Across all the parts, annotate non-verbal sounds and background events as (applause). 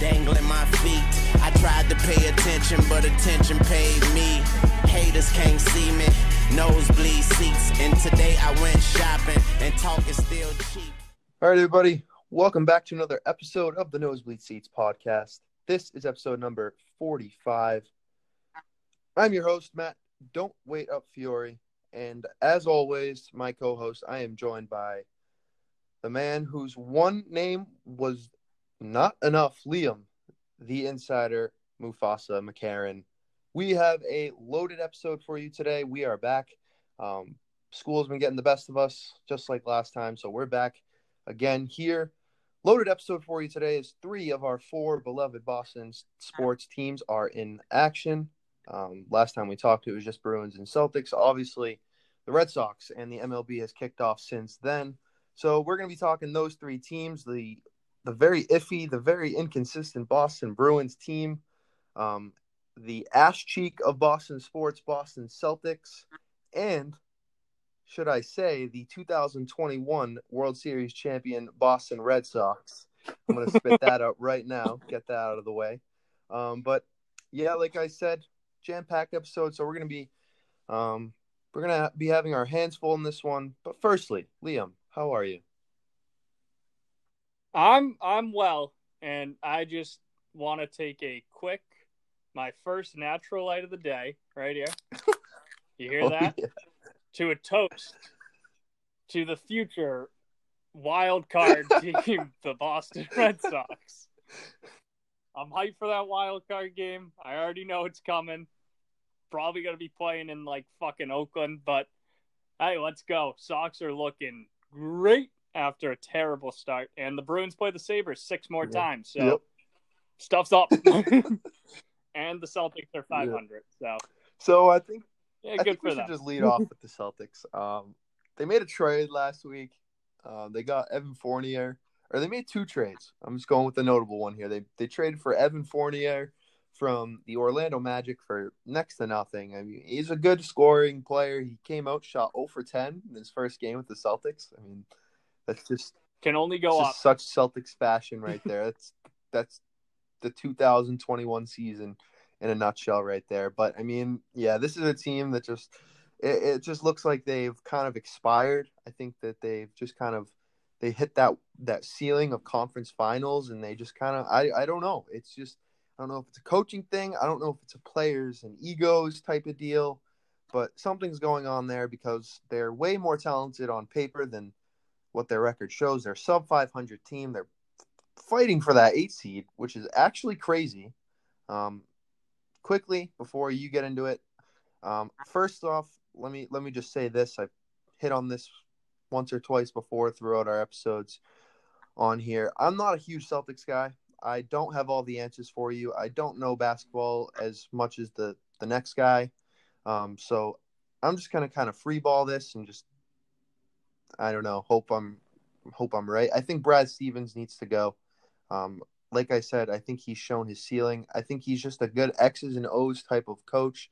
dangling my feet. I tried to pay attention, but attention paid me. Haters can't see me. Nosebleed seats. And today I went shopping, and talk is still cheap. All right, everybody. Welcome back to another episode of the Nosebleed Seats podcast. This is episode number 45. I'm your host, Matt. Don't wait up, Fiore. And as always, my co host, I am joined by the man whose one name was not enough, Liam, the insider, Mufasa McCarran. We have a loaded episode for you today. We are back. Um, school's been getting the best of us, just like last time. So we're back again here. Loaded episode for you today is three of our four beloved Boston sports teams are in action. Um, last time we talked, it was just Bruins and Celtics. Obviously, the Red Sox and the MLB has kicked off since then. So we're going to be talking those three teams: the the very iffy, the very inconsistent Boston Bruins team, um, the ash cheek of Boston sports, Boston Celtics, and should I say, the 2021 World Series champion Boston Red Sox. I'm going to spit that out (laughs) right now, get that out of the way. Um, but yeah, like I said, jam packed episode. So we're going to be, um, we're going to be having our hands full in this one. But firstly, Liam, how are you? I'm I'm well, and I just want to take a quick, my first natural light of the day, right here. (laughs) You hear Oh, that? yeah. To a toast to the future wild card (laughs) team, the Boston Red Sox. I'm hyped for that wild card game. I already know it's coming. Probably gonna be playing in like fucking Oakland, but hey, let's go. Sox are looking great after a terrible start, and the Bruins play the Sabres six more Yeah. times, so Yep. stuff's up. (laughs) (laughs) and the Celtics are 500, so So I think yeah, I good think we for should just lead off with the Celtics. Um, they made a trade last week. Um, they got Evan Fournier, or they made two trades. I'm just going with the notable one here. They they traded for Evan Fournier from the Orlando Magic for next to nothing. I mean, he's a good scoring player. He came out shot 0 for 10 in his first game with the Celtics. I mean, that's just Can only go up. such Celtics fashion right there. (laughs) That's that's the 2021 season in a nutshell right there. But I mean, yeah, this is a team that just it, it just looks like they've kind of expired. I think that they've just kind of they hit that that ceiling of conference finals and they just kind of I I don't know. It's just I don't know if it's a coaching thing. I don't know if it's a players and egos type of deal, but something's going on there because they're way more talented on paper than what their record shows. They're sub 500 team. They're fighting for that eight seed, which is actually crazy. Um, quickly before you get into it, um, first off, let me let me just say this. I've hit on this once or twice before throughout our episodes on here. I'm not a huge Celtics guy. I don't have all the answers for you. I don't know basketball as much as the the next guy. Um, so I'm just gonna kind of freeball this and just I don't know. Hope I'm hope I'm right. I think Brad Stevens needs to go. Um, like I said, I think he's shown his ceiling. I think he's just a good X's and O's type of coach.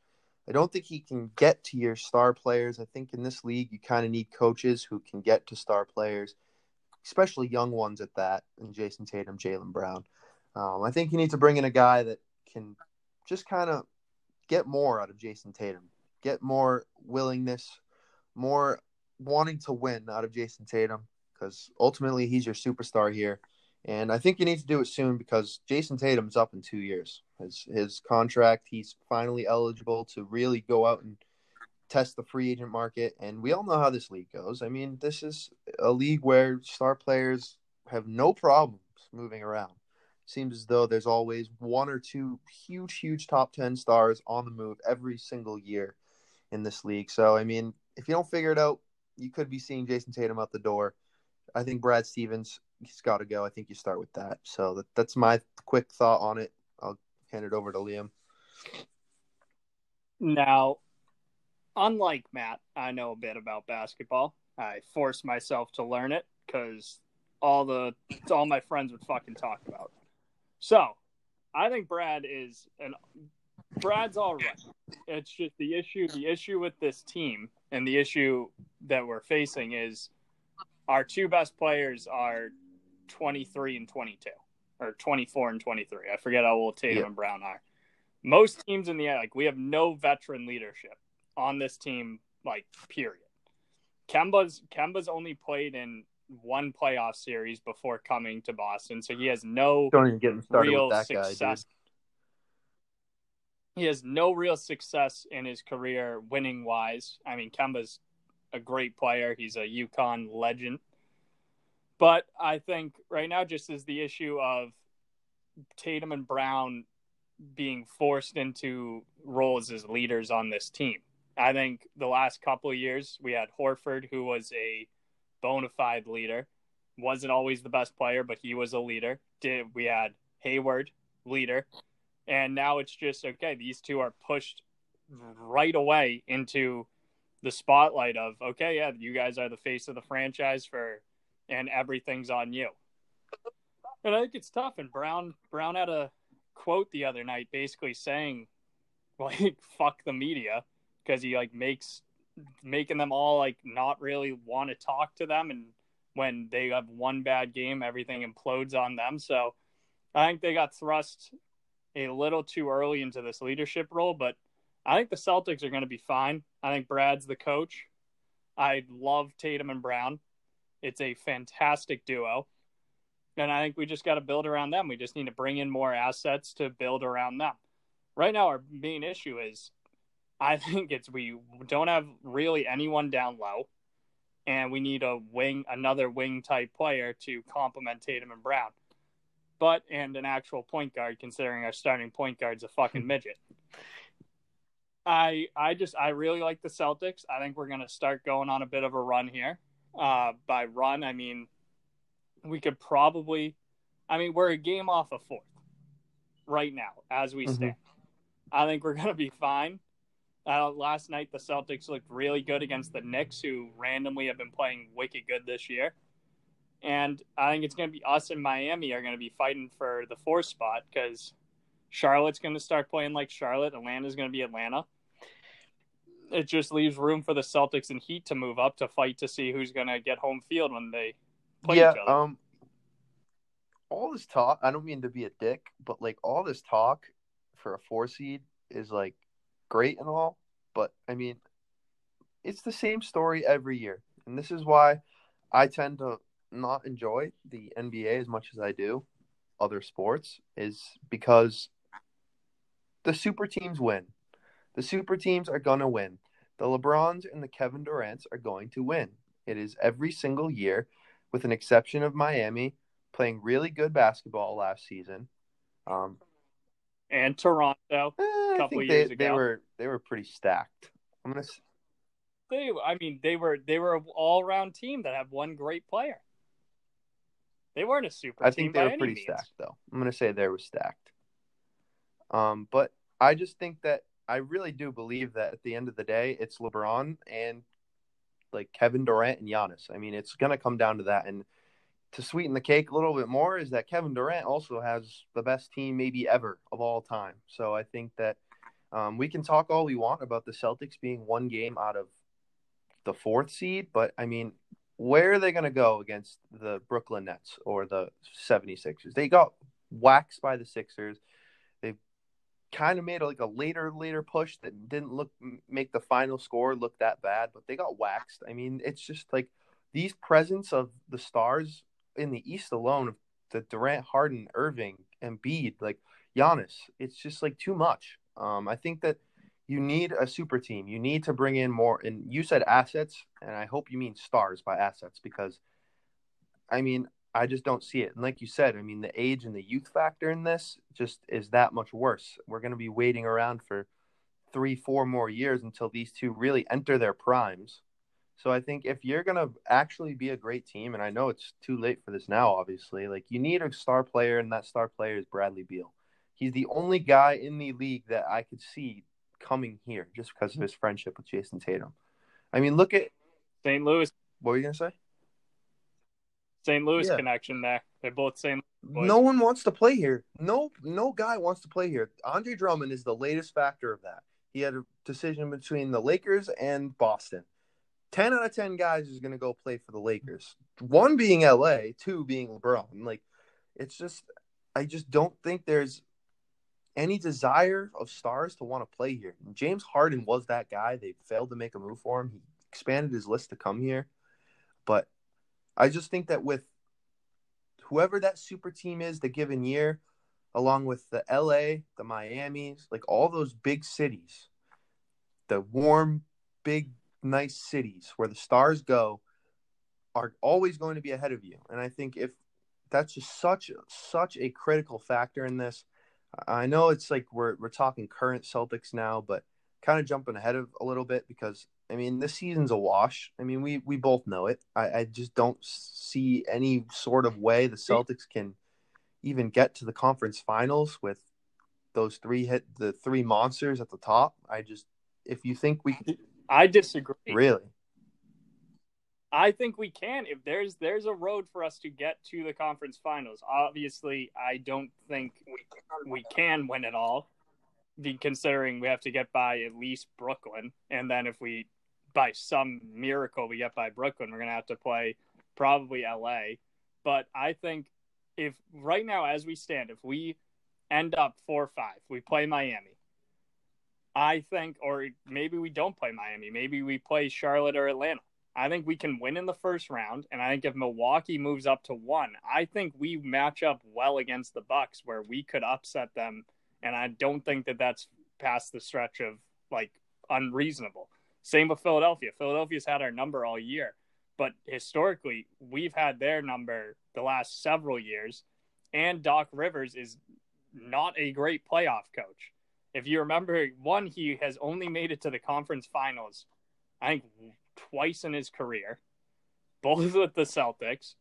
I don't think he can get to your star players. I think in this league, you kind of need coaches who can get to star players, especially young ones at that, and Jayson Tatum, Jaylen Brown. Um, I think you need to bring in a guy that can just kind of get more out of Jayson Tatum, get more willingness, more wanting to win out of Jayson Tatum, because ultimately he's your superstar here. And I think you need to do it soon because Jayson Tatum's up in two years. His his contract, he's finally eligible to really go out and test the free agent market. And we all know how this league goes. I mean, this is a league where star players have no problems moving around. Seems as though there's always one or two huge, huge top 10 stars on the move every single year in this league. So, I mean, if you don't figure it out, you could be seeing Jayson Tatum out the door. I think Brad Stevens, he's got to go. I think you start with that. So that, that's my quick thought on it. I'll hand it over to Liam. Now, unlike Matt, I know a bit about basketball. I forced myself to learn it because all the all my friends would fucking talk about. So, I think Brad is an Brad's all right. It's just the issue. The issue with this team and the issue that we're facing is our two best players are 23 and 22. or 24 and 23. I forget how old Tatum Yeah. and Brown are. Most teams in the like we have no veteran leadership on this team, like period. Kemba's Kemba's only played in one playoff series before coming to Boston, so he has no Don't even get started real with that guy, success. He has no real success in his career winning wise. I mean, Kemba's a great player. He's a UConn legend. But I think right now just is the issue of Tatum and Brown being forced into roles as leaders on this team. I think the last couple years we had Horford, who was a bona fide leader, wasn't always the best player, but he was a leader. Did we had Hayward, leader, and now it's just okay. These two are pushed right away into the spotlight of okay, yeah, you guys are the face of the franchise for, and everything's on you. And I think it's tough. And Brown Brown had a quote the other night, basically saying, (laughs) like, "Fuck the media," because he like makes making them all like not really want to talk to them, and when they have one bad game, everything implodes on them. So I think they got thrust a little too early into this leadership role, but I think the Celtics are going to be fine. I think Brad's the coach. I love Tatum and Brown. It's a fantastic duo. And I think we just got to build around them. We just need to bring in more assets to build around them. Right now, our main issue is I (laughs) think it's we don't have really anyone down low, and we need a wing, another wing type player to complement Tatum and Brown. But, and an actual point guard, considering our starting point guard's a fucking midget. I I just I really like the Celtics. I think we're gonna start going on a bit of a run here. Uh, by run, I mean we could probably. I mean we're a game off of fourth right now as we Mhm. stand. I think we're (laughs) gonna be fine. Uh, last night the Celtics looked really good against the Knicks, who randomly have been playing wicked good this year. And I think it's going to be us and Miami are going to be fighting for the four spot because Charlotte's going to start playing like Charlotte. Atlanta's going to be Atlanta. It just leaves room for the Celtics and Heat to move up to fight to see who's going to get home field when they play yeah, each other. um, all this talk. I don't mean to be a dick, but like all this talk for a four seed is like great and all, but I mean, it's the same story every year, and this is why I tend to not enjoy the NBA as much as I do other sports. Is because the super teams win. The super teams are gonna win. The LeBrons and the Kevin Durant's are going to win. It is every single year with an exception of Miami playing really good basketball last season. Um, and Toronto, eh, I Couple think years they, they ago. were they were pretty stacked. I'm gonna they I mean they were they were an all around team that had one great player. They weren't a super I team think they were pretty means. stacked though. I'm gonna say they were stacked. Um, but I just think that I really do believe that at the end of the day, it's LeBron and like Kevin Durant and Giannis. I mean, it's gonna come down to that. And to sweeten the cake a little bit more is that Kevin Durant also has the best team maybe ever of all time. So I think that um, we can talk all we want about the Celtics being one game out of the fourth seed, but I mean, where are they going to go against the Brooklyn Nets or the 76ers? They got waxed by the Sixers. They kind of made like a later later push that didn't look make the final score look that bad, but they got waxed. I mean, it's just like these presence of the stars in the East alone, the Durant, Harden, Irving, Embiid, like Giannis, it's just like too much. Um, I think that you need a super team. You need to bring in more. And you said assets, and I hope you mean stars by assets because, I mean, I just don't see it. And like you said, I mean, the age and the youth factor in this just is that much worse. We're going to be waiting around for three, four more years until these two really enter their primes. So I think if you're going to actually be a great team, and I know it's too late for this now, obviously, like you need a star player, and that star player is Bradley Beal. He's the only guy in the league that I could see coming here just because of mm-hmm. his friendship with Jayson Tatum. I mean, look at St. Louis what were you gonna say? St. Louis Yeah. connection there. They're both St. Boys. No one wants to play here. No, no guy wants to play here. Andre Drummond is the latest factor of that. He had a decision between the Lakers and Boston. Ten out of ten guys is gonna go play for the Lakers. One being LA, two being LeBron. Like, it's just I just don't think there's any desire of stars to want to play here. James Harden was that guy. They failed to make a move for him. He expanded his list to come here. But I just think that with whoever that super team is the given year, along with the LA, the Miamis, like all those big cities, the warm, big, nice cities where the stars go are always going to be ahead of you. And I think if that's just such such a critical factor in this. I know it's like we're we're talking current Celtics now, but kind of jumping ahead of a little bit because I mean this season's a wash. I mean we we both know it. I, I just don't see any sort of way the Celtics can even get to the conference finals with those three hit the three monsters at the top. I just if you think we I disagree. Really? I think we can if there's there's a road for us to get to the conference finals. Obviously, I don't think we can win it all, considering we have to get by at least Brooklyn, and then if we by some miracle we get by Brooklyn, we're gonna have to play probably LA. But I think if right now as we stand, if we end up four five, we play Miami. I think, or maybe we don't play Miami. Maybe we play Charlotte or Atlanta I think we can win in the first round, and I think if Milwaukee moves up to one, I think we match up well against the Bucks, where we could upset them. And I don't think that that's past the stretch of like unreasonable. Same with Philadelphia. Philadelphia's had our number all year, but historically, we've had their number the last several years. And Doc Rivers is not a great playoff coach. If you remember, one, he has only made it to the conference finals, I think twice in his career, both (laughs) with the Celtics.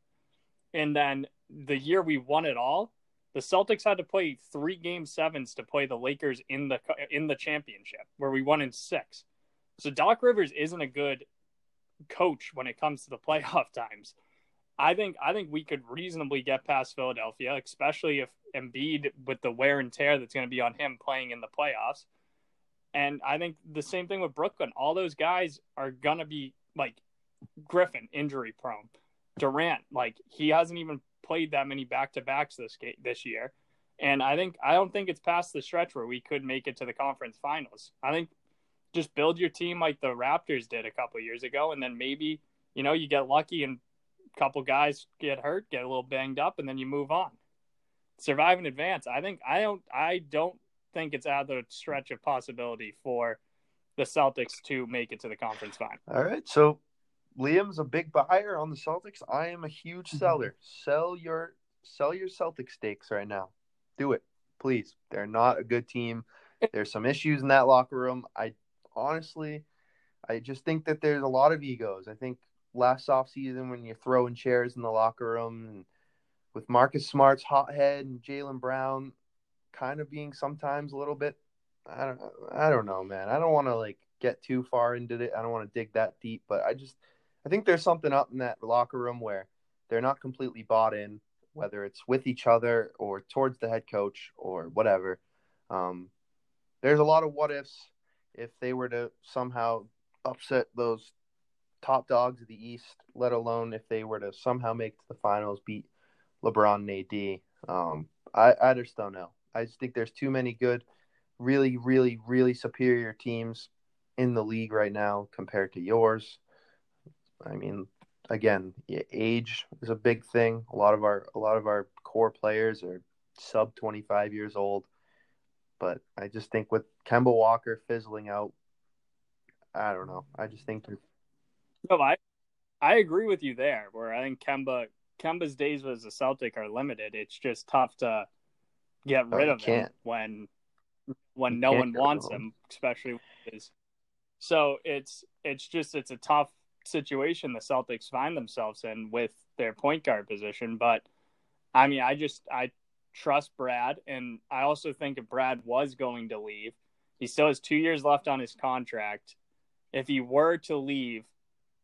And then the year we won it all, the Celtics had to play three game sevens to play the Lakers in the in the championship, where we won in six. So Doc Rivers isn't a good coach when it comes to the (laughs) playoff times. I think I think we could reasonably get past Philadelphia, especially if Embiid with the wear and tear that's going to be on him playing in the playoffs. And I think the same thing with Brooklyn. All those guys are gonna be like Griffin injury prone. Durant, like he hasn't even played that many back to backs this game this year. And I think I don't think it's past the stretch where we could make it to the conference finals. I think just build your team like the Raptors did a couple years ago, and then maybe you know you get lucky and a couple guys get hurt, get a little banged up, and then you move on. Survive and advance. I think I don't I don't think it's out of the stretch of possibility for the Celtics to make it to the conference final. All right. So Liam's a big buyer on the Celtics. I am a huge mm-hmm. seller. Sell your sell your Celtic stakes right now. Do it, please. They're not a good team. There's some issues in that locker room. I honestly, I just think that there's a lot of egos. I think last offseason when you're throwing chairs in the locker room and with Marcus Smart's hothead and Jaylen Brown, kind of being sometimes a little bit I don't I don't know, man. I don't want to like get too far into it. I don't want to dig that deep, but I just I think there's something up in that locker room where they're not completely bought in, whether it's with each other or towards the head coach or whatever. Um, there's a lot of what ifs if they were to somehow upset those top dogs of the East, let alone if they were to somehow make to the finals, beat LeBron and AD. Um, I, I just don't know. I just think there's too many good, really, really, really superior teams in the league right now compared to yours. I mean, again, age is a big thing. A lot of our a lot of our core players are sub 25 years old. But I just think with Kemba Walker fizzling out, I don't know. I just think No, I I agree with you there. Where I think Kemba Kemba's days as a Celtic are limited. It's just tough to Oh, get rid of him when when no one wants him, especially his. So it's it's just it's a tough situation the Celtics find themselves in with their point guard position. But I mean, I just I trust Brad, and I also think if Brad was going to leave, he still has two years left on his contract. If he were to leave,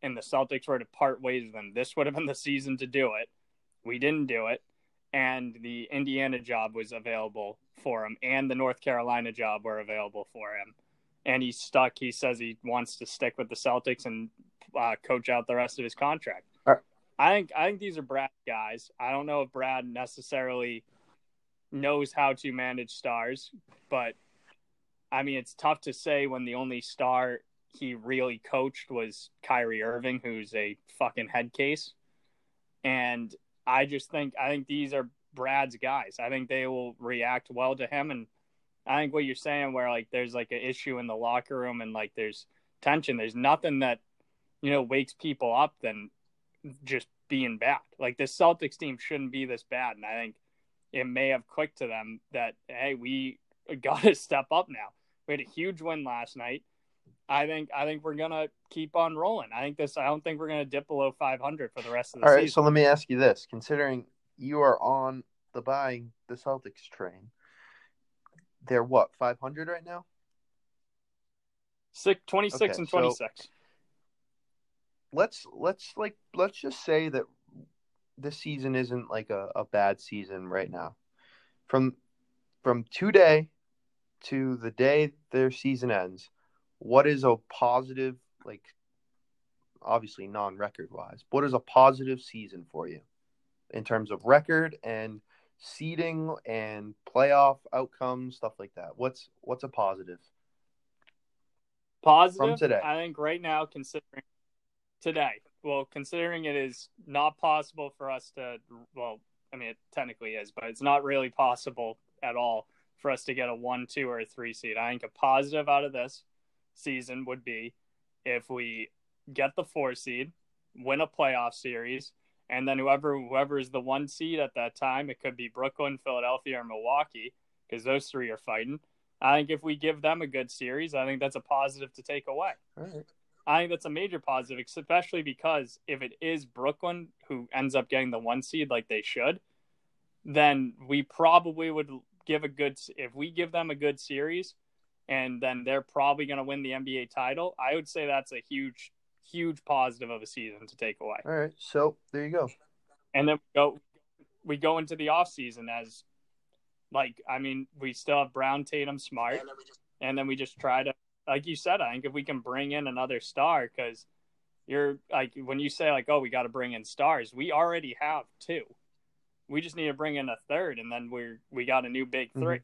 and the Celtics were to part ways with him, this would have been the season to do it. We didn't do it and the Indiana job was available for him, and the North Carolina job were available for him. And he's stuck. He says he wants to stick with the Celtics and uh, coach out the rest of his contract. Right. I think I think these are Brad guys. I don't know if Brad necessarily knows how to manage stars, but I mean, it's tough to say when the only star he really coached was Kyrie Irving, who's a fucking head case. And I just think I think these are Brad's guys. I think they will react well to him and I think what you're saying where like there's like an issue in the locker room and like there's tension, there's nothing that you know wakes people up than just being bad. Like this Celtics team shouldn't be this bad and I think it may have clicked to them that hey, we (laughs) got to step up now. We had a huge win last night. I think I think we're gonna keep on rolling. I think this. I don't think we're gonna dip below 500 for the rest of the All season. All right. So let me ask you this: considering you are on the buying the Celtics train, they're what 500 right now? Six, 26 Okay, and so- 26. Let's let's like let's just say that this season isn't like a, a bad season right now. From from today to the day their season ends, what is a positive like obviously non-record wise what is a positive season for you in terms of record and seeding and playoff outcomes stuff like that what's what's a positive Positive. from today. I think right now, considering today, well, considering it is not possible for us to, well, I mean, it technically is, but it's not really possible at all for us to get a one, two, or a three seed. I think a positive out of this season would be if we get the four seed, win a playoff series, and then whoever whoever is the one seed at that time, it could be Brooklyn, Philadelphia, or Milwaukee, because those three are fighting. I think if we give them a good series, I think that's a positive to take away. right I think that's a major positive, especially because if it is Brooklyn who ends up getting the one seed like they should, then we probably would give a good if we give them a good series and then they're probably going to win the NBA title. I would say that's a huge huge positive of a season to take away. all right so there you go And then we go we go into the off season as like I mean, we still have Brown, Tatum, Smart, and then we just try to like you said, I think if we can bring in another star because you're like when you say like, oh, we got to bring in stars, we already have two. We just need to bring in a third, and then we're we got a new big 3 mm-hmm.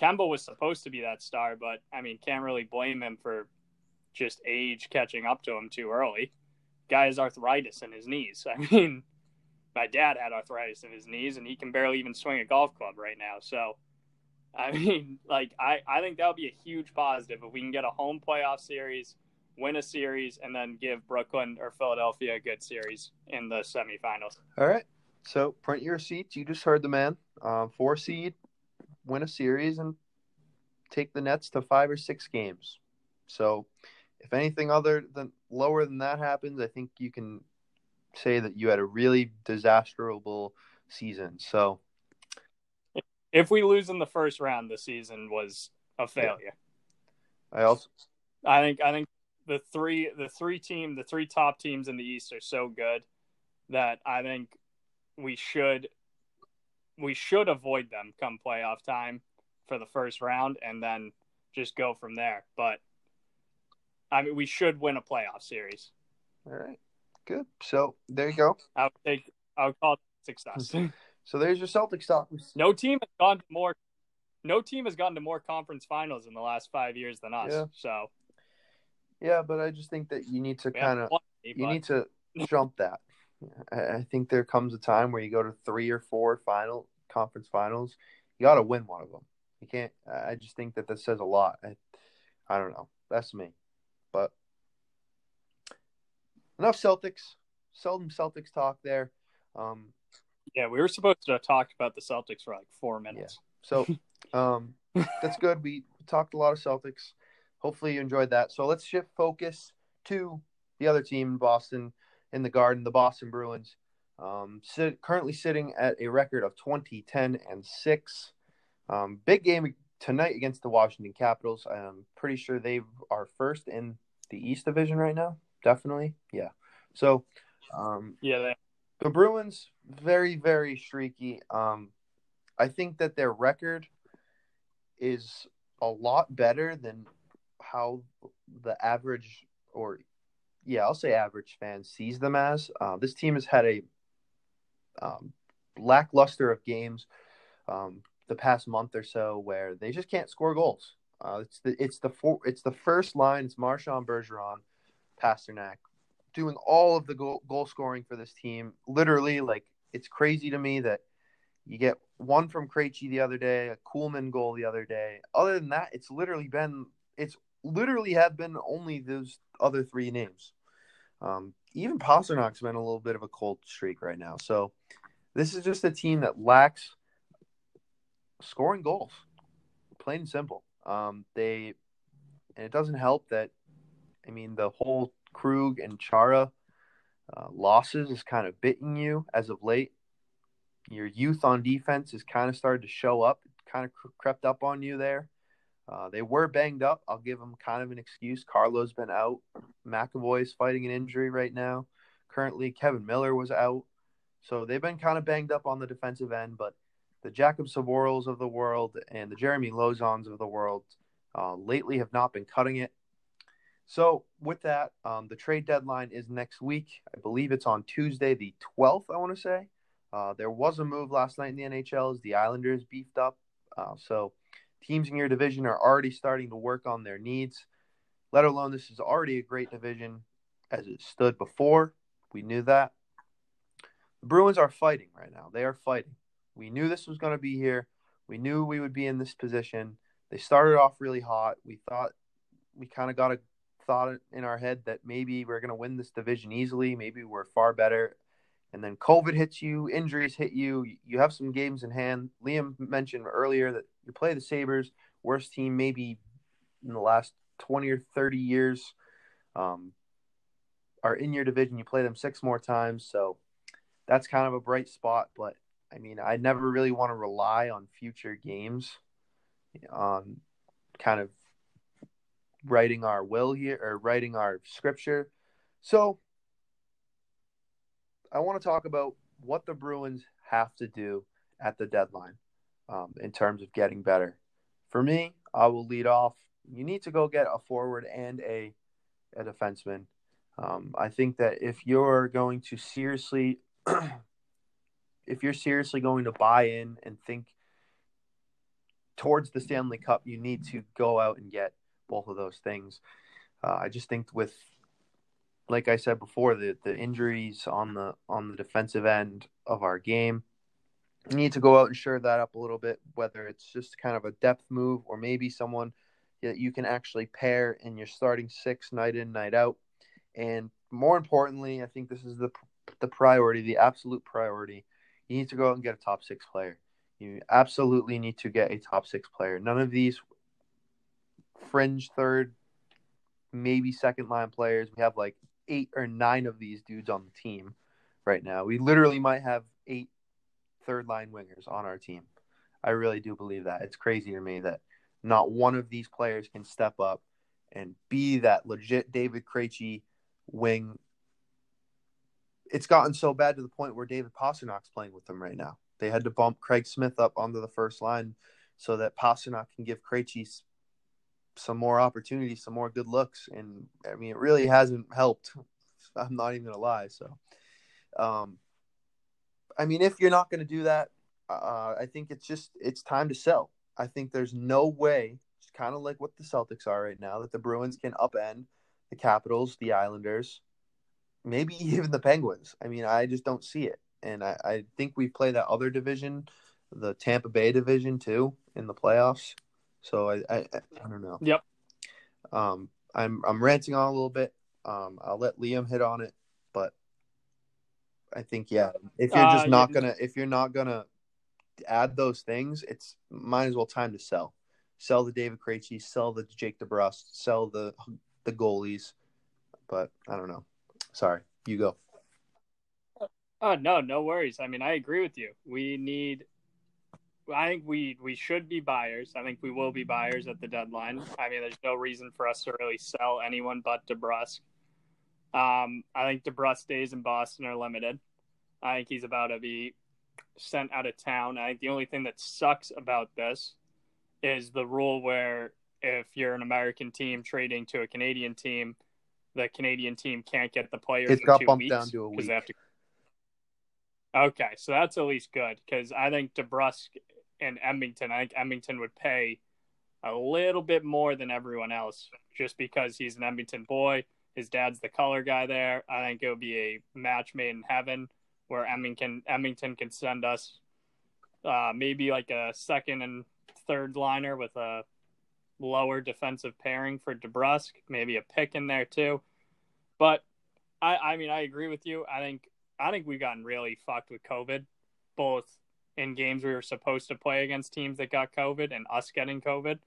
Kemba was supposed to be that star, but I mean, can't really blame him for just age catching up to him too early. Guy has arthritis in his knees. (laughs) I mean, my dad had arthritis in his knees, and he can barely even swing a golf club right now. So, (laughs) I mean, like I, I think that would be a huge positive if we can get a home playoff series, win a series, and then give Brooklyn or Philadelphia a good series in the semifinals. All right. So print your seats. You just heard the man. Um, four seed, win a series, and take the Nets to five or six games. So, if anything other than lower than that happens, I think you can say that you had a really disastrous season. So, If we lose in the first round, the season was a failure. I also I think I think the three the three team the three top teams in the East are so good that I think we should we should avoid them come playoff time for the first round and then just go from there. But I mean we should win a playoff series. all right, good. So there you go. I would take I would call it success. So there's your Celtics talk. no team has gone to more no team has gone to more conference finals in the last five years than us. Yeah. So Yeah, but I just think that you need to kind of you but- need to (laughs) jump that. I, I think there comes a time where you go to three or four final conference finals. You got to win one of them. You can't. I just think that that says a lot. I, I don't know. That's me. But enough Celtics. Seldom Celtics talk there. Um, Yeah, we were supposed to talk about the Celtics for like four minutes. so (laughs) um, that's good. We talked a lot of Celtics. Hopefully you enjoyed that. So let's shift focus to the other team Boston in the Garden, the Boston Bruins. Um, sit, currently sitting at a record of 20, 10, and 6. Um, big game tonight against the Washington Capitals. I'm pretty sure they are first in the East Division right now. Definitely. Yeah. So um, Yeah, they, the Bruins very very streaky. Um, I think that their record is a lot better than how the average or yeah, I'll say average fan sees them as. Uh, this team has had a um, lackluster of games um, the past month or so where they just can't score goals. Uh, it's the it's the four, it's the first line. It's Marchand Bergeron, Pastrnak, doing all of the goal, goal scoring for this team. Literally, like it's crazy to me that you get one from Krejci the other day, a Kuhlman goal the other day. Other than that, it's literally been it's literally have been only those other three names. Um, even Pastrnak's been a little bit of a cold streak right now. So this is just a team that lacks scoring goals, plain and simple. Um, they and it doesn't help that I mean the whole Krug and Chara uh, losses is kind of bitten you as of late. Your youth on defense has kind of started to show up, kind of crept up on you there. Uh, they were banged up. I'll give them kind of an excuse. Carlo's been out. McAvoy is fighting an injury right now. Currently, Kevan Miller was out. So they've been kind of banged up on the defensive end, but the Jakub Zborils of the world and the Jeremy Lauzons of the world uh, lately have not been cutting it. So with that, um, the trade deadline is next week. I believe it's on Tuesday, the 12th, I want to say. Uh, there was a move last night in the NHL as the Islanders beefed up. Uh, so teams in your division are already starting to work on their needs, let alone this is already a great division as it stood before. We knew that. The Bruins are fighting right now. They are fighting. We knew this was going to be here. We knew we would be in this position. They started off really hot. We thought we kind of got a thought in our head that maybe we're going to win this division easily. Maybe we're far better. And then COVID hits you, injuries hit you. You have some games in hand. Liam mentioned earlier that you play the Sabres, worst team maybe in the last 20 or 30 years, um, are in your division. You play them six more times. So that's kind of a bright spot. But I mean, I never really want to rely on future games on kind of writing our will here or writing our scripture. So I want to talk about what the Bruins have to do at the deadline um, in terms of getting better. For me, I will lead off. You need to go get a forward and a a defenseman. Um, I think that if you're going to seriously, (clears throat) if you're seriously going to buy in and think towards the Stanley Cup, you need to go out and get both of those things. Uh, I just think with, like I said before, the the injuries on the on the defensive end of our game, you need to go out and shore that up a little bit, whether it's just kind of a depth move or maybe someone that you can actually pair in your starting six night in, night out. And more importantly, I think this is the the priority, the absolute priority. You need to go out and get a top six player. You absolutely need to get a top six player. None of these fringe third, maybe second line players. We have like eight or nine of these dudes on the team right now. We literally might have eight third line wingers on our team. I really do believe that. It's crazy to me that not one of these players can step up and be that legit David Krejci wing. It's gotten so bad to the point where David Pastrnak's playing with them right now. They had to bump Craig Smith up onto the first line so that Pastrnak can give Krejci some more opportunities, some more good looks, and I mean it really hasn't helped. (laughs) I'm not even gonna lie. So, um, I mean, if you're not to do that, uh, I think it's just it's time to sell. I think there's no way, it's kind of like what the Celtics are right now, that the Bruins can upend the Capitals, the Islanders, maybe (laughs) even the Penguins. I mean, I just don't see it, and I, I think we play that other division, the Tampa Bay division too, in the playoffs. So I I, I don't know. Yep. Um, I'm I'm ranting on a little bit. Um, I'll let Liam hit on it, but I think yeah. If you're just Uh, not yeah. gonna if you're not gonna add those things, it's might as well time to sell. Sell the David Krejci, sell the Jake DeBrusk, sell the the goalies. But I don't know. Sorry, you go. Oh no, no worries. I mean, I agree with you. We need. I think we we should be buyers. I think we will be buyers at the deadline. I mean, there's no reason for us to really sell anyone but DeBrusk. Um, I think DeBrusk days in Boston are limited. I think he's about to be sent out of town. I think the only thing that sucks about this is the rule where if you're an American team trading to a Canadian team, the Canadian team can't get the players. It got bumped down to a week. To Okay, so that's at least good because I think DeBrusk and Edmonton. I think Edmonton would pay a little bit more than everyone else just because he's an Edmonton boy. His dad's the color guy there. I think it would be a match made in heaven where Edmonton Edmonton can send us uh, maybe like a second and third liner with a lower defensive pairing for DeBrusk, maybe a pick in there too. But I, I mean, I agree with you. I think I think we've gotten really fucked with COVID, both in games we were supposed to play against teams that got COVID and us getting COVID.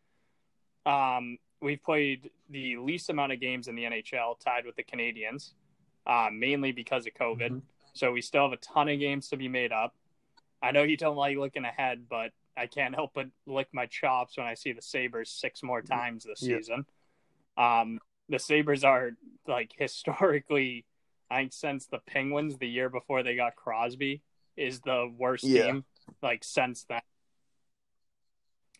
Um, we've played the least amount of games in the NHL, tied with the Canadiens, uh, mainly because of COVID. Mm-hmm. So we still have a ton of games to be made up. I know you don't like looking ahead, but I can't help but lick my chops when I see the Sabres six more times this yeah. season. Um, the Sabres are like (laughs) historically, I think since the Penguins the year before they got Crosby is the worst yeah. team like since then.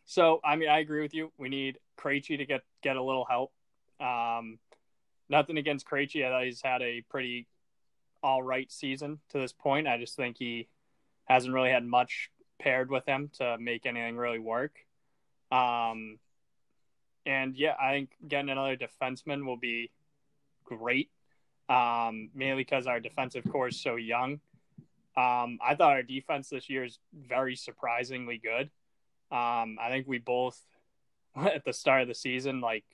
So I mean, I agree with you. We need Krejci to get get a little help. Um, nothing against Krejci. I thought he's had a pretty all right season to this point. I just think he hasn't really had much paired with him to make anything really work. Um, and yeah, I think getting another defenseman will be great. Um, mainly because our defensive core is so young. Um, I thought our defense this year is very surprisingly good. Um, I think we both (laughs) at the start of the season, like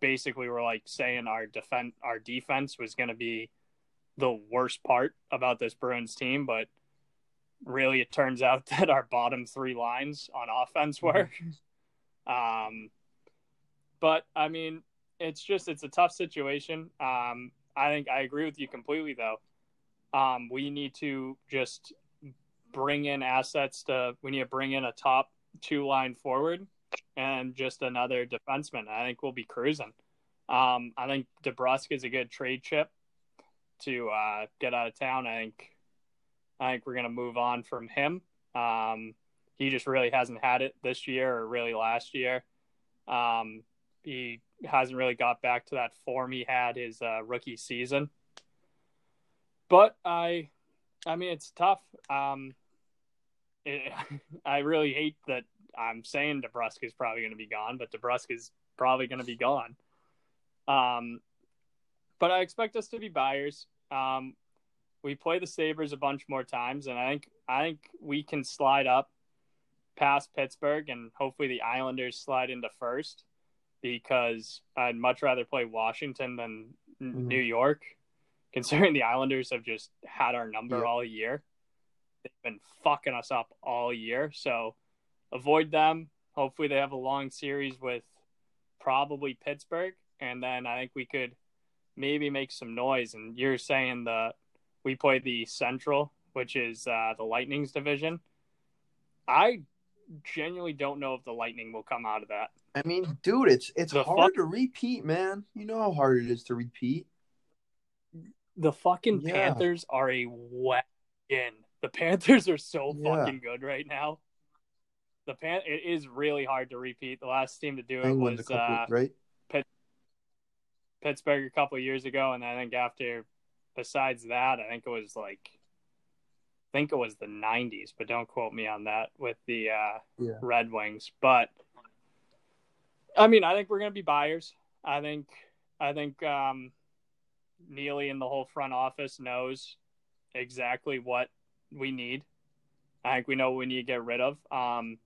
basically were like saying our defense, our defense was going to be the worst part about this Bruins team, but really it turns out (laughs) that our bottom three lines on offense mm-hmm. were. um, but I mean, it's just it's a tough situation. Um, I think I agree with you completely, though. Um, we need to just bring in assets to. We need to bring in a top two line forward and just another defenseman. I think we'll be cruising. Um, I think DeBrusk is a good trade chip to uh, get out of town. I think I think we're gonna move on from him. Um, he just really hasn't had it this year or really last year. Um, he hasn't really got back to that form he had his uh, rookie season. But I, I mean, it's tough. Um, it, (laughs) I really hate that I'm saying DeBrusk is probably going to be gone, but DeBrusk is probably going to be gone. Um, but I expect us to be buyers. Um, we play the Sabres a bunch more times, and I think I think we can slide up past Pittsburgh, and hopefully the Islanders slide into first because I'd much rather play Washington than mm-hmm. New York, considering (laughs) the Islanders have just had our number yeah. all year. They've been fucking us up all year. So avoid them. Hopefully they have a long series with probably Pittsburgh. And then I think we could maybe make some noise. And you're saying the we play the Central, which is uh, the Lightning's division. I genuinely don't know if the Lightning will come out of that. I mean, dude, it's it's the hard fuck- to repeat, man. You know how hard it is to repeat. The fucking yeah. Panthers are a wagon. The Panthers are so yeah. fucking good right now. The pan it is really hard to repeat. The last team to do it England was couple, uh, right Pitt- Pittsburgh a couple years ago, and I think after besides that, I think it was like I think it was the 90s, but don't quote me on that with the uh, yeah. Red Wings. But I mean, I think we're to be buyers. I think I think um, Neely and the whole front office knows exactly what we need. I think we know what we need to get rid of. Um,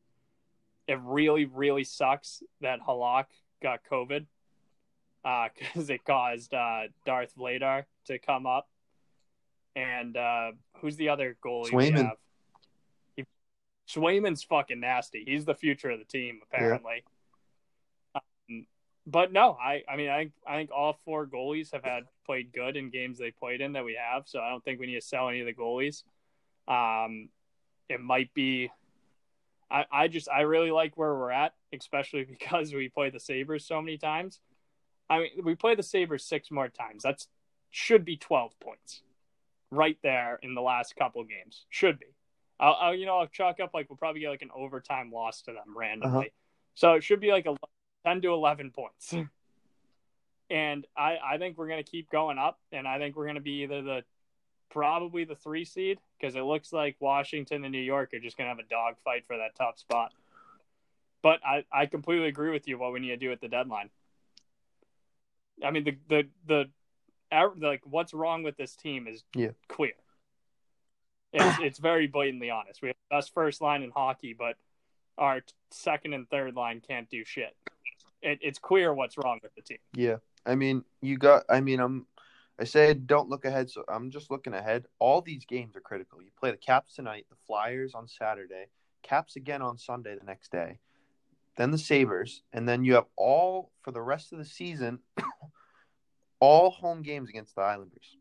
it really, really sucks that Halak got COVID because uh, (laughs) it caused uh, Darth Vladar to come up. And uh, who's the other goalie? Swayman. He, Swayman's fucking nasty. He's the future of the team, apparently. Yeah but no, I I mean I I think all four goalies have had played good in games they played in that we have, so I don't think we need to sell any of the goalies. Um, it might be. I, I just I really like where we're at, especially (laughs) because we play the Sabres so many times. I mean, we play the Sabres six more times. That's should be twelve points, right there in the last couple games. Should be. I'll, I'll you know I'll chalk up like we'll probably get like an overtime loss to them randomly. Uh-huh. So it should be like a 10 to 11 points. (laughs) and I, I think we're going to keep going up, and I think we're going to be either the probably the three seed because it looks like Washington and New York are just going to have a dogfight for that top spot. But I, I completely agree with you what we need to do at the deadline. I mean the the the er, like what's wrong with this team is Yeah. clear. It's it's very blatantly honest. We have the best first line in hockey, but our second and third line can't do shit. It, it's clear what's wrong with the team. Yeah. I mean, you got I mean, I'm I said don't look ahead, so I'm just looking ahead. All these games are critical. You play the Caps tonight, the Flyers on Saturday, Caps again on Sunday the next day, then the Sabres, and then you have all for the rest of the season (coughs) all home games against the Islanders.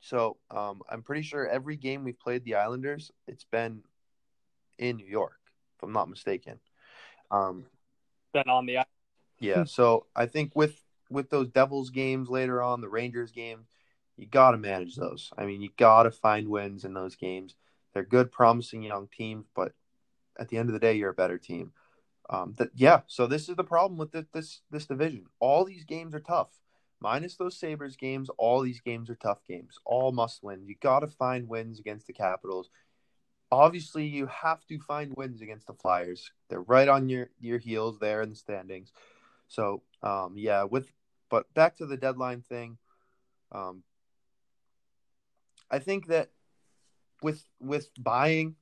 So um, I'm pretty sure every game we've played the Islanders, it's been in New York, if I'm not mistaken. Um, Then on the yeah, (laughs) so I think with with those Devils games later on, the Rangers games, you got to manage those. I mean, you got to find wins in those games. They're good, promising young teams, but at the end of the day, you're a better team. Um, that yeah. So this is the problem with this this, this division. All these games are tough. Minus those Sabres games, all these games are tough games. All must win. You got to find wins against the Capitals. Obviously, you have to find wins against the Flyers. They're right on your your heels there in the standings. So, um, yeah, with but back to the deadline thing, um, I think that with with buying,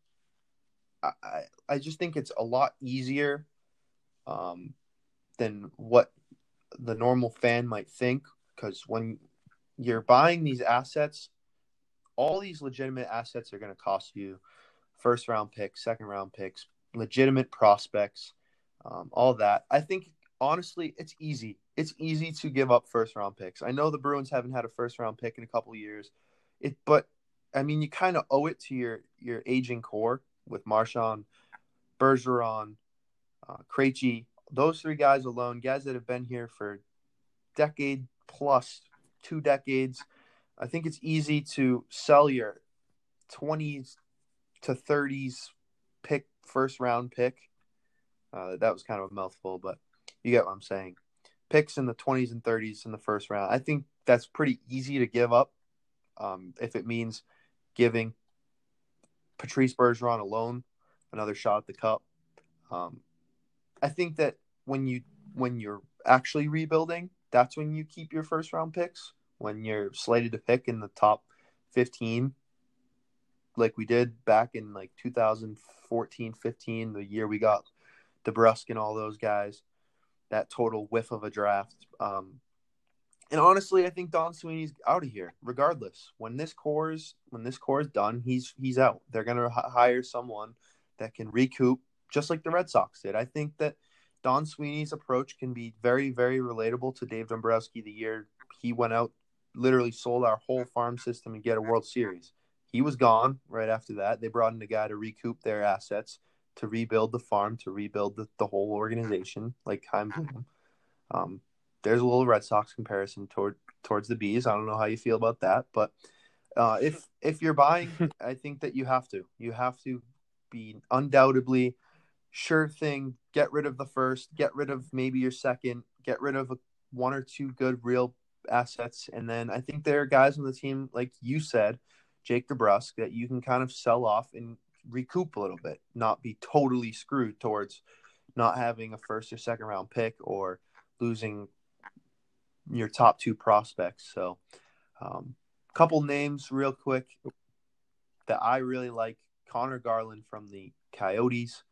I I, just think it's a lot easier um, than what the normal fan might think because when you're buying these assets, all these legitimate assets are going to cost you first round picks, second round picks, legitimate prospects, um, all that. I think honestly, it's easy. It's easy to give up first round picks. I know the Bruins haven't had a first round pick in a couple years, it but I mean you kind of owe it to your your aging core with Marchand, Bergeron, uh, Krejci, those three guys alone, guys that have been here for decade plus, two decades. I think it's easy to sell your 20s to 30s pick first round pick. Uh, that was kind of a mouthful, but you get what I'm saying. Picks in the 20s and 30s in the first round. I think that's pretty easy to give up um, if it means giving Patrice Bergeron alone another shot at the cup. Um, I think that when you when you're actually rebuilding, that's when you keep your first round picks. When you're slated to pick in the top 15, like we did back in like 2014, 15, the year we got DeBrusk and all those guys, that total whiff of a draft. Um, and honestly, I think Don Sweeney's out of here. Regardless, when this core is when this core is done, he's he's out. They're gonna h- hire someone that can recoup, just like the Red Sox did. I think that Don Sweeney's approach can be very, very relatable to Dave Dombrowski the year he went out, literally sold our whole farm system and get a World Series. He was gone right after that. They brought in a guy to recoup their assets, to rebuild the farm, to rebuild the, the whole organization, like Chaim Bloom. Um, there's a little Red Sox comparison toward towards the B's. I don't know how you feel about that, but uh, if if you're buying, (laughs) I think that you have to. You have to be undoubtedly sure thing. Get rid of the first. Get rid of maybe your second. Get rid of a, one or two good real assets, and then I think there are guys on the team like you said, Jake DeBrusk, that you can kind of sell off and recoup a little bit, not be totally screwed towards not having a first or second round pick or losing your top two prospects. So, um, couple names real quick that I really like: Conor Garland from the Coyotes,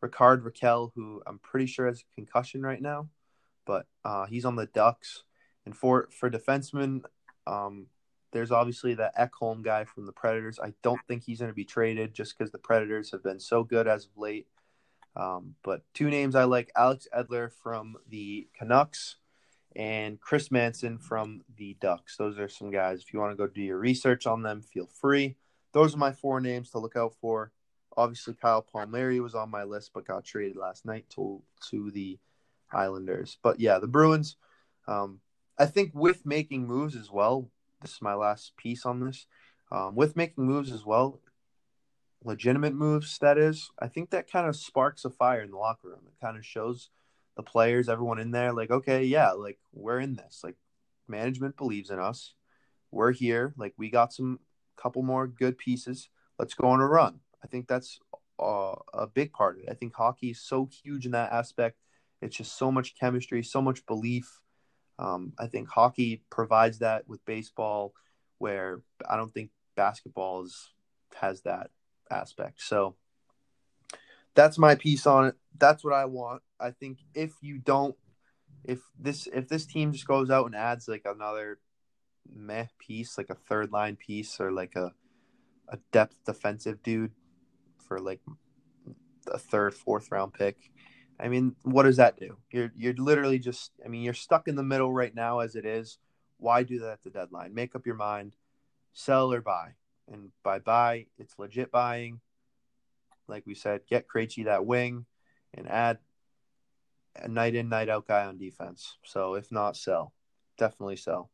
Rickard Rakell, who I'm pretty sure has a concussion right now, but uh, he's on the Ducks. And for for defensemen, um, there's obviously that Ekholm guy from the Predators. I don't think he's going to be traded just because the Predators have been so good as of late. Um, but two names I like: Alex Edler from the Canucks and Chris Manson from the Ducks. Those are some guys. If you want to go do your research on them, feel free. Those are my four names to look out for. Obviously, Kyle Palmieri was on my list, but got traded last night to to the Islanders. But yeah, the Bruins. Um, I think with making moves as well. This is my last piece on this. Um, with making moves as well, legitimate moves. That is, I think that kind of sparks a fire in the locker room. It kind of shows the players, everyone in there, like, okay, yeah, like we're in this. Like management believes in us. We're here. Like we got some couple more good pieces. Let's go on a run. I think that's uh, a big part of it. I think hockey is so huge in that aspect. It's just so much chemistry, so much belief. Um, I think hockey provides that with baseball, where I don't think basketball is, has that aspect. So that's my piece on it. That's what I want. I think if you don't, if this if this team just goes out and adds like another meh piece, like a third line piece or like a a depth defensive dude for like a third, fourth round pick. I mean, what does that do? You're you're literally just I mean, you're stuck in the middle right now as it is. Why do that at the deadline? Make up your mind, sell or buy. And by buy, it's legit buying. Like we said, get Krejci that wing and add a night in, night out guy on defense. So if not, sell. Definitely sell.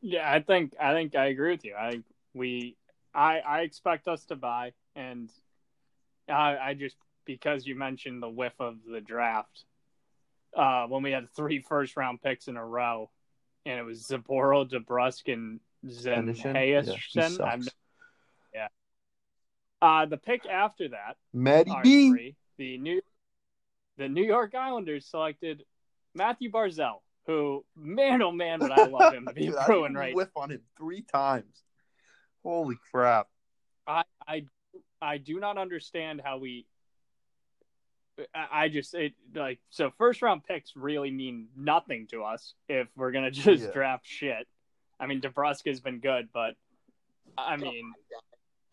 Yeah, I think I think I agree with you. I we I I expect us to buy and I I just because you mentioned the whiff of the draft. Uh, when we had three first round picks in a row, and it was Zboril, DeBrusk, and Senyshyn. Yeah, yeah. Uh, the pick after that, Matty B. Three, the new the New York Islanders selected Matthew Barzal, who man oh man, but I love him to be (laughs) Dude, Bruin right. Whiff on him three times. Holy crap! I I I do not understand how we. I just it like so first round picks really mean nothing to us if we're gonna (laughs) just yeah. draft shit. I mean, DeBrusk has been good, but I mean,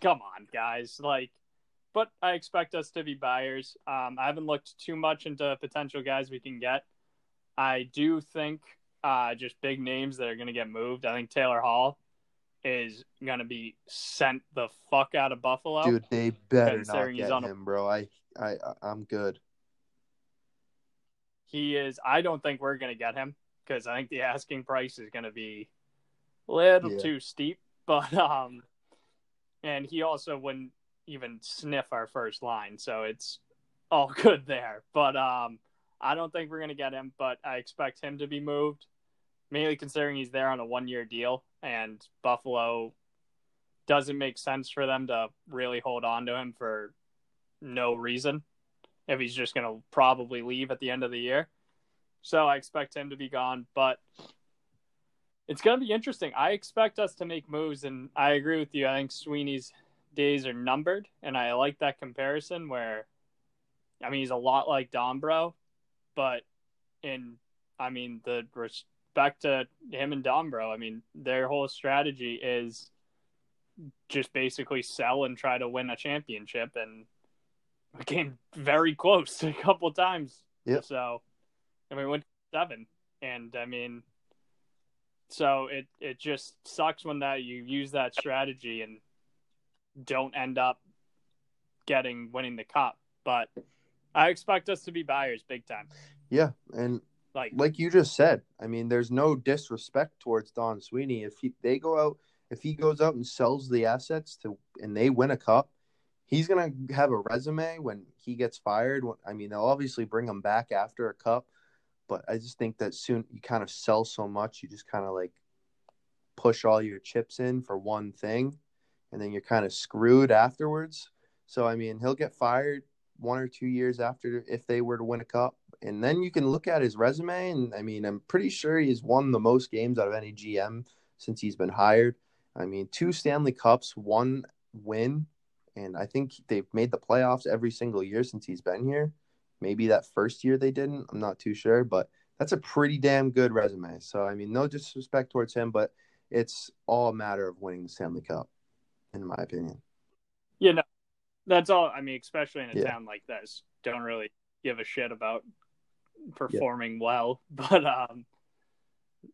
come on, guys. Like, but I expect us to be buyers. Um, I haven't looked too much into potential guys we can get. I do think uh, just big names that are going to get moved. I think Taylor Hall is going to be sent the fuck out of Buffalo. Dude, they better not get him, a... bro. I, I, I'm good. He is. I don't think we're going to get him because I think the asking price is going to be a little yeah. too steep. (laughs) But um, and he also wouldn't even sniff our first line, so it's all (laughs) good there. But um, I don't think we're going to get him, but I expect him to be moved, mainly considering he's there on a one year deal and Buffalo doesn't make sense for them to really hold on to him for no reason if he's just going to probably leave at the end of the year. So I expect him to be gone, but it's going to be interesting. I expect us to make moves, and I agree with you. I think Sweeney's days are numbered, and I like that comparison where, I mean, he's a lot like Dombro, but in, I mean, the back to him and Dombro. I mean, their whole strategy is just basically sell and try to win a championship, and we came very close (laughs) a couple times. Yeah. So, and we went seven, and I mean, so it it just sucks when that you use that strategy and don't end up getting winning the cup. But I expect us to be buyers big time. Yeah, and like like you just said, I mean, there's no disrespect towards Don Sweeney. If he, they go out, if he goes out and sells the assets to, and they win a cup, he's gonna have a resume when he gets fired. I mean, they'll obviously bring him back after a cup, but I just think that soon you kind of sell so much, you just kind of like push all your chips in for one thing, and then you're kind of screwed afterwards. So I mean, he'll get fired one or two years after if they were to win a cup and then you can look at his resume, and I mean, I'm pretty sure he's won the most games out of any GM since he's been hired. I mean, two Stanley Cups, one win, and I think they've made the playoffs every single year since he's been here. Maybe that first year they didn't. I'm not too sure, but that's a pretty damn good resume. So, I mean, no disrespect towards him, but it's all a matter of winning the Stanley Cup, in my opinion. Yeah, no, that's all. I mean, especially in a yeah. town like this, don't really give a shit about performing yeah. well. (laughs) But um,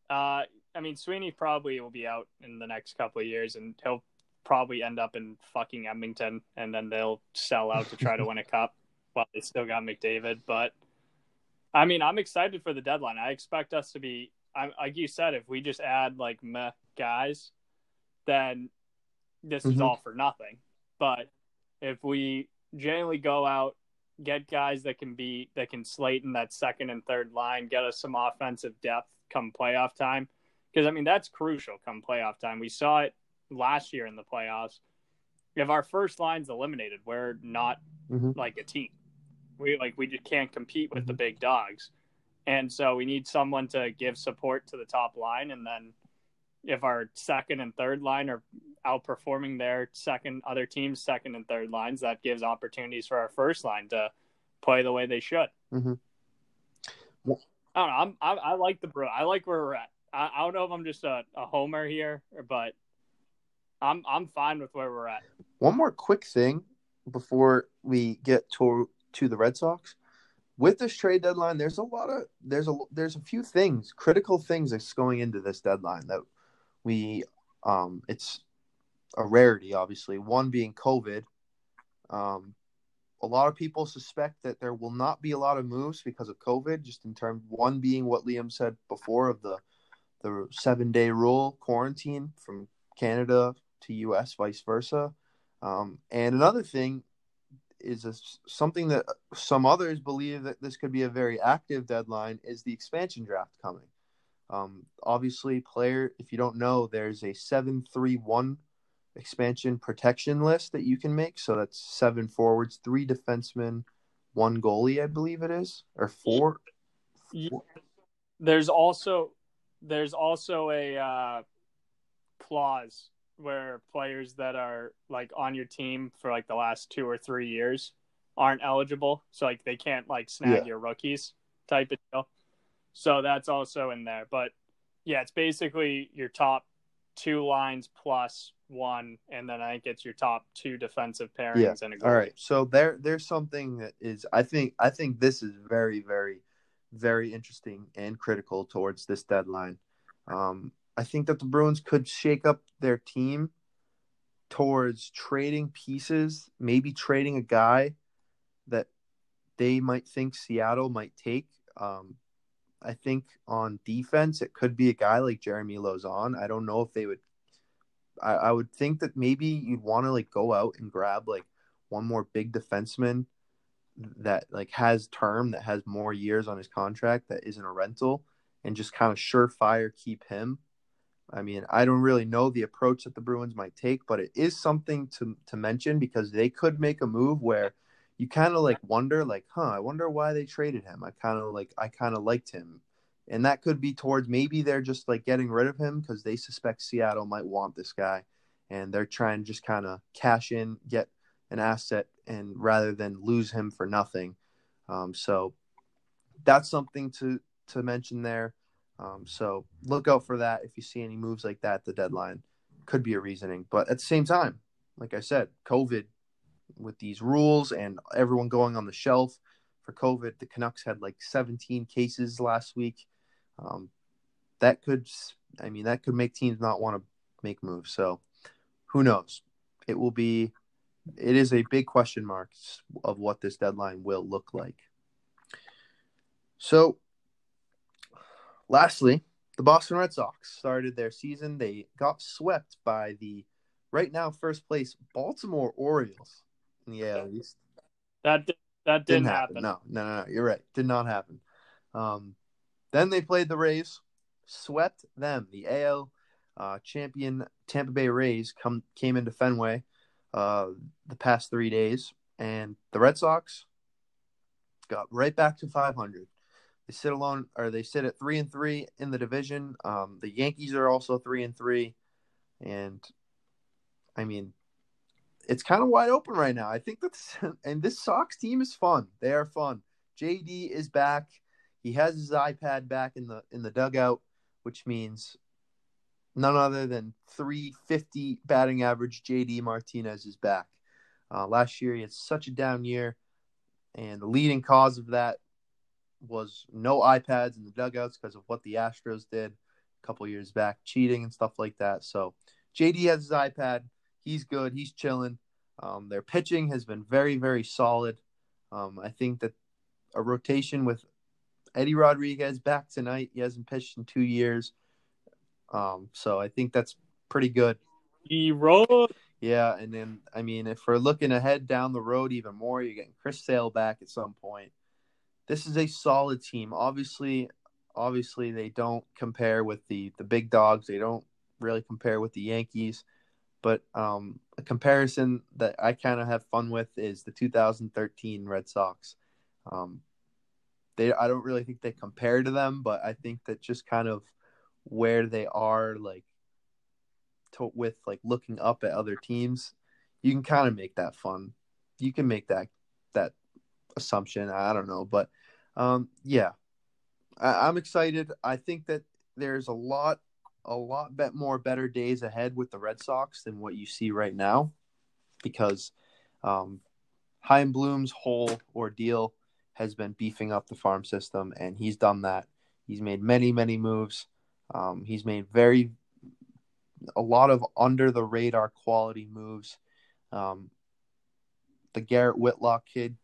uh, I mean, Sweeney probably will be out in the next couple of years, and he'll probably end up in fucking Edmonton, and then they'll sell out to try to (laughs) win a cup while they still got McDavid. But I mean, I'm excited for the deadline. I expect us to be, I, like you said, if we just add like meh guys, then this mm-hmm. is all for nothing. But if we generally go out get guys that can be that can slate in that second and third line, get us some offensive depth come playoff time, because I mean that's crucial come playoff time. We saw it last year in the playoffs. If our first line's eliminated, we're not Mhm. like a team. We like we just can't compete with the Mhm. big dogs, and so we need someone to give support to the top line, and then if our second and third line are outperforming their second other teams' second and third lines, that gives opportunities for our first line to play the way they should. Mhm. Well- I don't know. I'm, I, I like the bro. I like where we're at. I, I don't know if I'm just a, a homer here, but I'm I'm fine with where we're at. One more quick thing before we get to to the Red Sox. With this trade deadline, there's a lot of there's a there's a few things, critical things that's going into this deadline that we um it's a rarity obviously. One being COVID. Um a lot of people suspect that there will not be a lot of moves because of COVID, just in terms one being what Liam said before of the the seven day rule quarantine from Canada to US, vice versa. Um, and another thing is a, something that some others believe that this could be a very active deadline is the expansion draft coming. Um, obviously, player, if you don't know, there's a 731 expansion protection list that you can make. So that's seven forwards, three defensemen, one goalie, I believe it is, or four. Yeah. There's also there's also a uh, clause where players that are like on your team for like the last two or three years aren't eligible, so like they can't like snag Yeah. your rookies type of deal. So that's also in there, but yeah, it's basically your top two lines plus one, and then I think it's your top two defensive pairings Yeah. and a goalie. All right. So there there's something that is I think I think this is very very very interesting and critical towards this deadline. Um, I think that the Bruins could shake up their team towards trading pieces, maybe trading a guy that they might think Seattle might take. Um, I think on defense, it could be a guy like Jeremy Lauzon. I don't know if they would. I, I would think that maybe you'd want to like go out and grab like one more big defenseman that like has term that has more years on his contract that isn't a rental and just kind of surefire keep him. I mean, I don't really know the approach that the Bruins might take, but it is something to to mention because they could make a move where you kind of like wonder like, huh, I wonder why they traded him. I kind of like I kind of liked him. And that could be towards maybe they're just like getting rid of him because they suspect Seattle might want this guy and they're trying to just kind of cash in, get an asset, and rather than lose him for nothing. Um, so that's something to to mention there. Um, so look out for that if you see any moves like that. The deadline could be a reasoning, but at the same time, like I said, COVID with these rules and everyone going on the shelf for COVID, the Canucks had like 17 cases last week. Um, that could, I mean, that could make teams not want to make moves. So who knows? It will be, it is a big question mark of what this deadline will look like. So, lastly, the Boston Red Sox started their season. They got swept by the right now first place Baltimore Orioles in the AL East. That di- that Didn't, didn't, happen. happen. No, no, no, no. You're right. Did not happen. Um, then they played the Rays, swept them. The AL uh, champion Tampa Bay Rays come came into Fenway uh, the past three days, and the Red Sox got right back to 500. They sit alone, or they sit at three and three in the division. Um, the Yankees are also three and three, and I mean, it's kind of wide open right now. I think that's (laughs) and this Sox team is fun. They are fun. JD is back. He has his iPad back in the in the dugout, which means none other than 350 batting average. JD Martinez is back. Uh, last year he had such a down year, and the leading cause of that was no iPads in the dugouts because of what the Astros did a couple years back, cheating and stuff like that. So JD has his iPad. He's good. He's chilling. Um, their pitching has been very, very solid. Um, I think that a rotation with Eddie Rodriguez back tonight. He hasn't pitched in two years. Um, so I think that's pretty good. He rode. Yeah, and then I mean, if we're looking ahead down the road even more, you're getting Chris Sale back at some point. This is a solid team. Obviously, obviously they don't compare with the the big dogs. They don't really compare with the Yankees. But um, a comparison that I kind of have fun with is the 2013 Red Sox. Um, they I don't really think they compare to them, but I think that just kind of where they are, like to, with like looking up at other teams, you can kind of make that fun. You can make that that assumption. I don't know, but um, yeah, I, I'm excited. I think that there's a lot a lot bet more better days ahead with the Red Sox than what you see right now, because um, Chaim Bloom's whole ordeal has been beefing up the farm system, and he's done that. He's made many, many moves. Um, he's made very a lot of under the radar quality moves. Um, the Garrett Whitlock kid,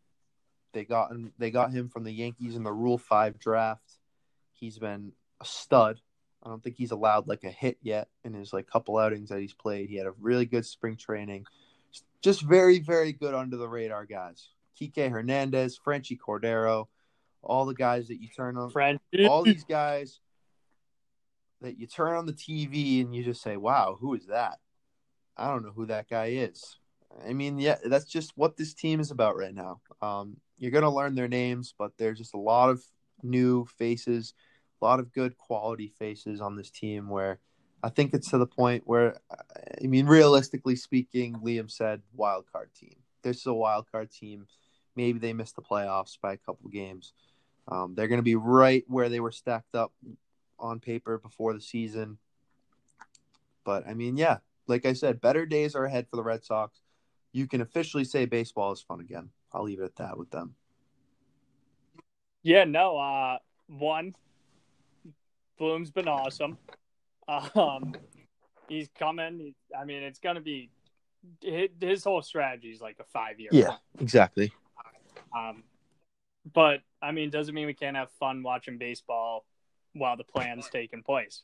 they got him, they got him from the Yankees in the Rule Five draft. He's been a stud. I don't think he's allowed like a hit yet in his like couple outings that he's played. He had a really good spring training. Just very, very good under the radar guys. Kike Hernandez, Franchy Cordero, all the guys that you turn on. All these guys that you turn on the TV and you just say, "Wow, who is that?" I don't know who that guy is. I mean, yeah, that's just what this team is about right now. Um, you're gonna learn their names, but there's just a lot of new faces a lot of good quality faces on this team where I think it's to the point where, I mean, realistically speaking, Liam said wild card team. This is a wild card team. Maybe they missed the playoffs by a couple games. Um, they're going to be right where they were stacked up on paper before the season. But I mean, yeah, like I said, better days are ahead for the Red Sox. You can officially say baseball is fun again. I'll leave it at that with them. Yeah, no. Uh, one, Bloom's been awesome. Um, he's coming. I mean, it's gonna be his whole strategy is like a five year. Yeah, exactly. Um, but I mean, doesn't mean we can't have fun watching baseball while the plan's taking place.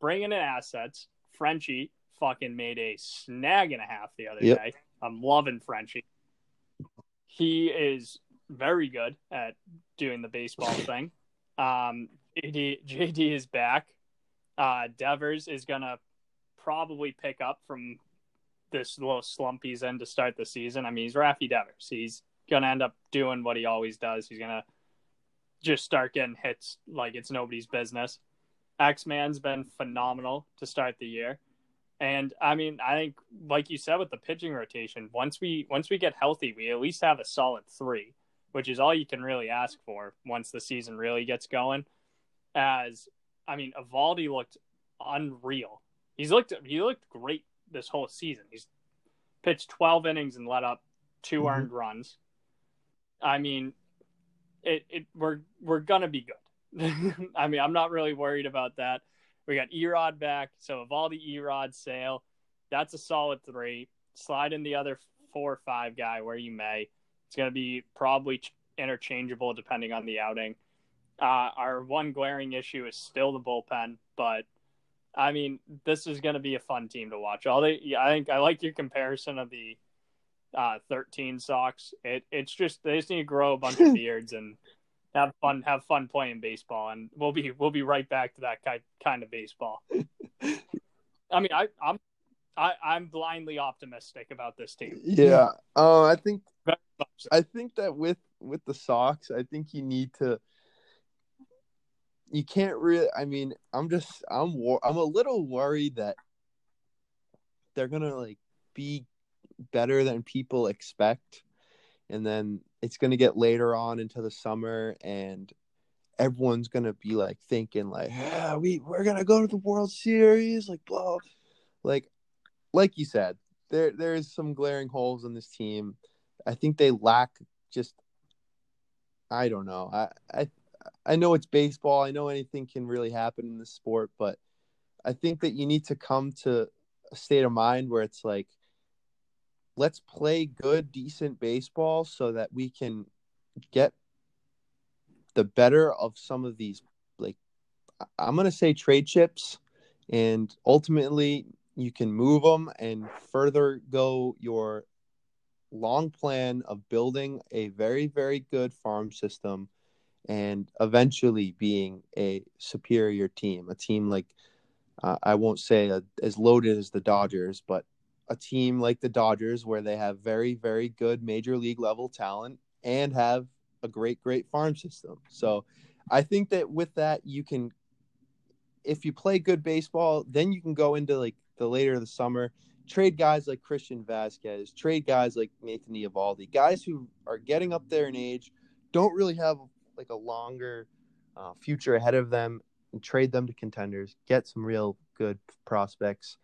Bringing in assets, Frenchie fucking made a snag and a half the other Yep. day. I'm loving Frenchie. He is very good at doing the baseball thing. Um, JD, JD is back. Uh, Devers is gonna probably pick up from this little slump he's in to start the season. I mean, he's Raffy Devers. He's gonna end up doing what he always does. He's gonna just start getting hits like it's nobody's business. X Man's been phenomenal to start the year. And I mean, I think like you said with the pitching rotation, once we once we get healthy, we at least have a solid three, which is all you can really ask for once the season really gets going. As I mean, Eovaldi looked unreal. He's looked he looked great this whole season. He's pitched 12 innings and let up 2 Mhm. earned runs. I mean, it, it we're we're gonna be good. (laughs) I mean, I'm not really worried about that. We got Erod back, so Eovaldi, Erod, Sale, that's a solid three. Slide in the other four or five guy where you may. It's gonna be probably interchangeable depending on the outing. Uh, our one glaring issue is still the bullpen, but I mean, this is going to be a fun team to watch. All they, yeah, I think I like your comparison of the uh, 13 Sox. It, it's just they just need to grow a bunch of (laughs) beards and have fun, have fun playing baseball, and we'll be we'll be right back to that kind kind of baseball. I mean, I, I'm I, I'm blindly optimistic about this team. Yeah. Uh, I think Very much so. I think that with with the Sox, I think you need to. You can't really. I mean, I'm just. I'm. wor- I'm a little worried that they're gonna like be better than people expect, and then it's gonna get later on into the summer, and everyone's gonna be like thinking like, yeah, we we're gonna go to the World Series, like blah, like, like you said, there there is some glaring holes in this team. I think they lack just I don't know. I I I know it's baseball. I know anything can really happen in this sport, but I think that you need to come to a state of mind where it's like let's play good, decent baseball so that we can get the better of some of these like I'm going to say trade chips and ultimately you can move them and further go your long plan of building a very very good farm system and eventually being a superior team, a team like uh, I won't say a, as loaded as the Dodgers, but a team like the Dodgers where they have very very good major league level talent and have a great great farm system. So I think that with that you can if you play good baseball, then you can go into like the later of the summer, trade guys like Christian Vazquez, trade guys like Nathan Eovaldi, guys who are getting up there in age, don't really have like a longer uh, future ahead of them, and trade them to contenders, get some real good prospects,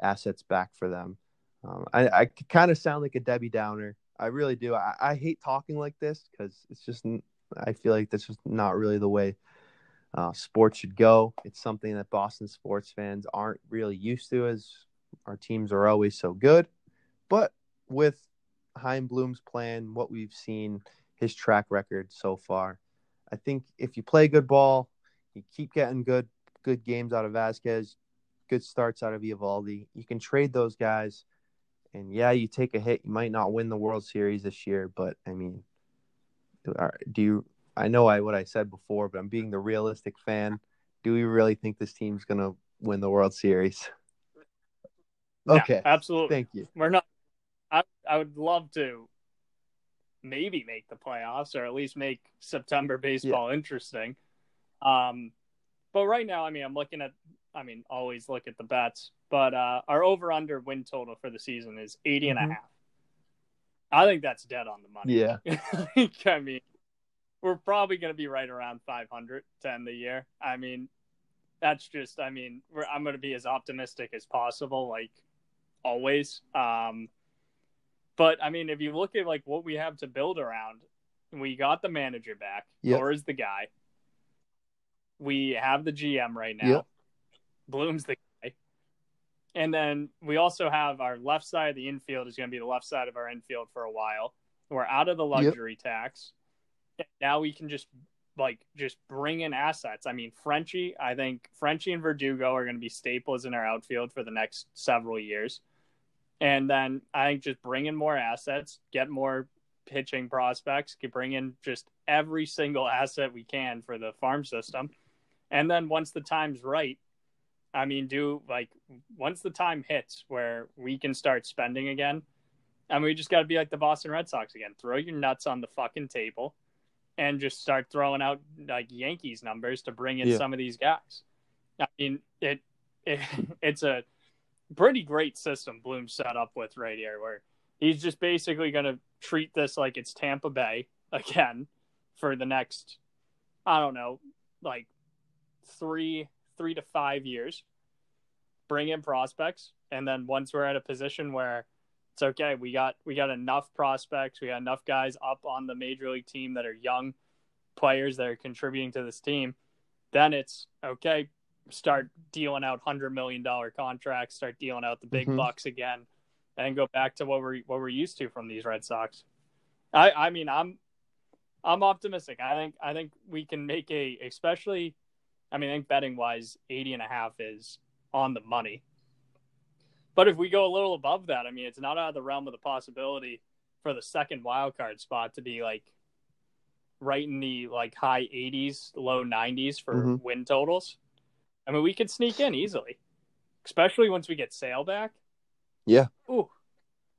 assets back for them. Um, I, I kind of sound like a Debbie Downer. I really do. I, I hate talking like this because it's just I feel like that's just not really the way uh, sports should go. It's something that Boston sports fans aren't really used to, as our teams are always so good. But with Chaim Bloom's plan, what we've seen, his track record so far, I think if you play good ball, you keep getting good good games out of Vazquez, good starts out of Eovaldi, you can trade those guys. And yeah, you take a hit. You might not win the World Series this year, but I mean, do you I know I what I said before, but I'm being the realistic fan. Do we really think this team's gonna win the World Series? Okay, yeah, absolutely. Thank you. We're not. I I would love to maybe make the playoffs or at least make September baseball yeah. interesting. Um, but right now, I mean, I'm looking at. I mean, always look at the bets, but uh, our over under win total for the season is 80 and mm-hmm. a half. I think that's dead on the money. Yeah. (laughs) I mean, we're probably going to be right around 500 to end the year. I mean, that's just, I mean, I'm going to be as optimistic as possible, like always. Um, but I mean, if you look at like what we have to build around, we got the manager back. Yep. Thor is the guy. We have the GM right now. Yep. Bloom's the guy. And then we also have our left side of the infield is going to be the left side of our infield for a while. We're out of the luxury yep. tax now we can just like just bring in assets. I mean, Frenchie, I think Frenchie and Verdugo are going to be staples in our outfield for the next several years. And then I think just bring in more assets, get more pitching prospects, bring in just every single asset we can for the farm system. And then once the time's right, I mean, do like once the time hits where we can start spending again, I mean, we just got to be like the Boston Red Sox again. Throw your nuts on the fucking table and just start throwing out like Yankees numbers to bring in yeah. some of these guys. I mean, it, it (laughs) it's a pretty great system Bloom set up with right here, where he's just basically going to treat this like it's Tampa Bay (laughs) again for the next, I don't know, like three three to five years. Bring in prospects, and then once we're at a position where it's okay. We got we got enough prospects. We got enough guys up on the major league team that are young players that are contributing to this team. Then it's okay. Start dealing out hundred million dollar contracts. Start dealing out the big mm-hmm. bucks again, and go back to what we're what we're used to from these Red Sox. I I mean I'm I'm optimistic. I think I think we can make a especially. I mean, I think betting wise, 80 and a half is on the money. But if we go a little above that, I mean, it's not out of the realm of the possibility for the second wild card spot to be like right in the like high 80s, low 90s for mm-hmm. win totals. I mean, we could sneak in easily, especially once we get Sale back. Yeah. Ooh,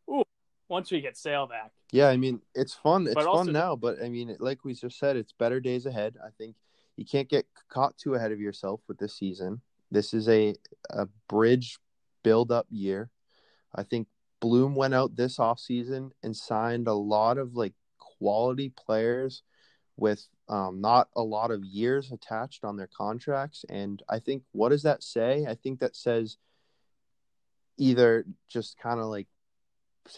ooh. Once we get Sale back. Yeah, I mean, it's fun. It's also, fun now, but I mean, like we just said, it's better days ahead. I think you can't get caught too ahead of yourself with this season. This is a a bridge build up year. I think Bloom went out this offseason and signed a lot of like quality players with um, not a lot of years attached on their contracts. And I think, what does that say? I think that says either just kind of like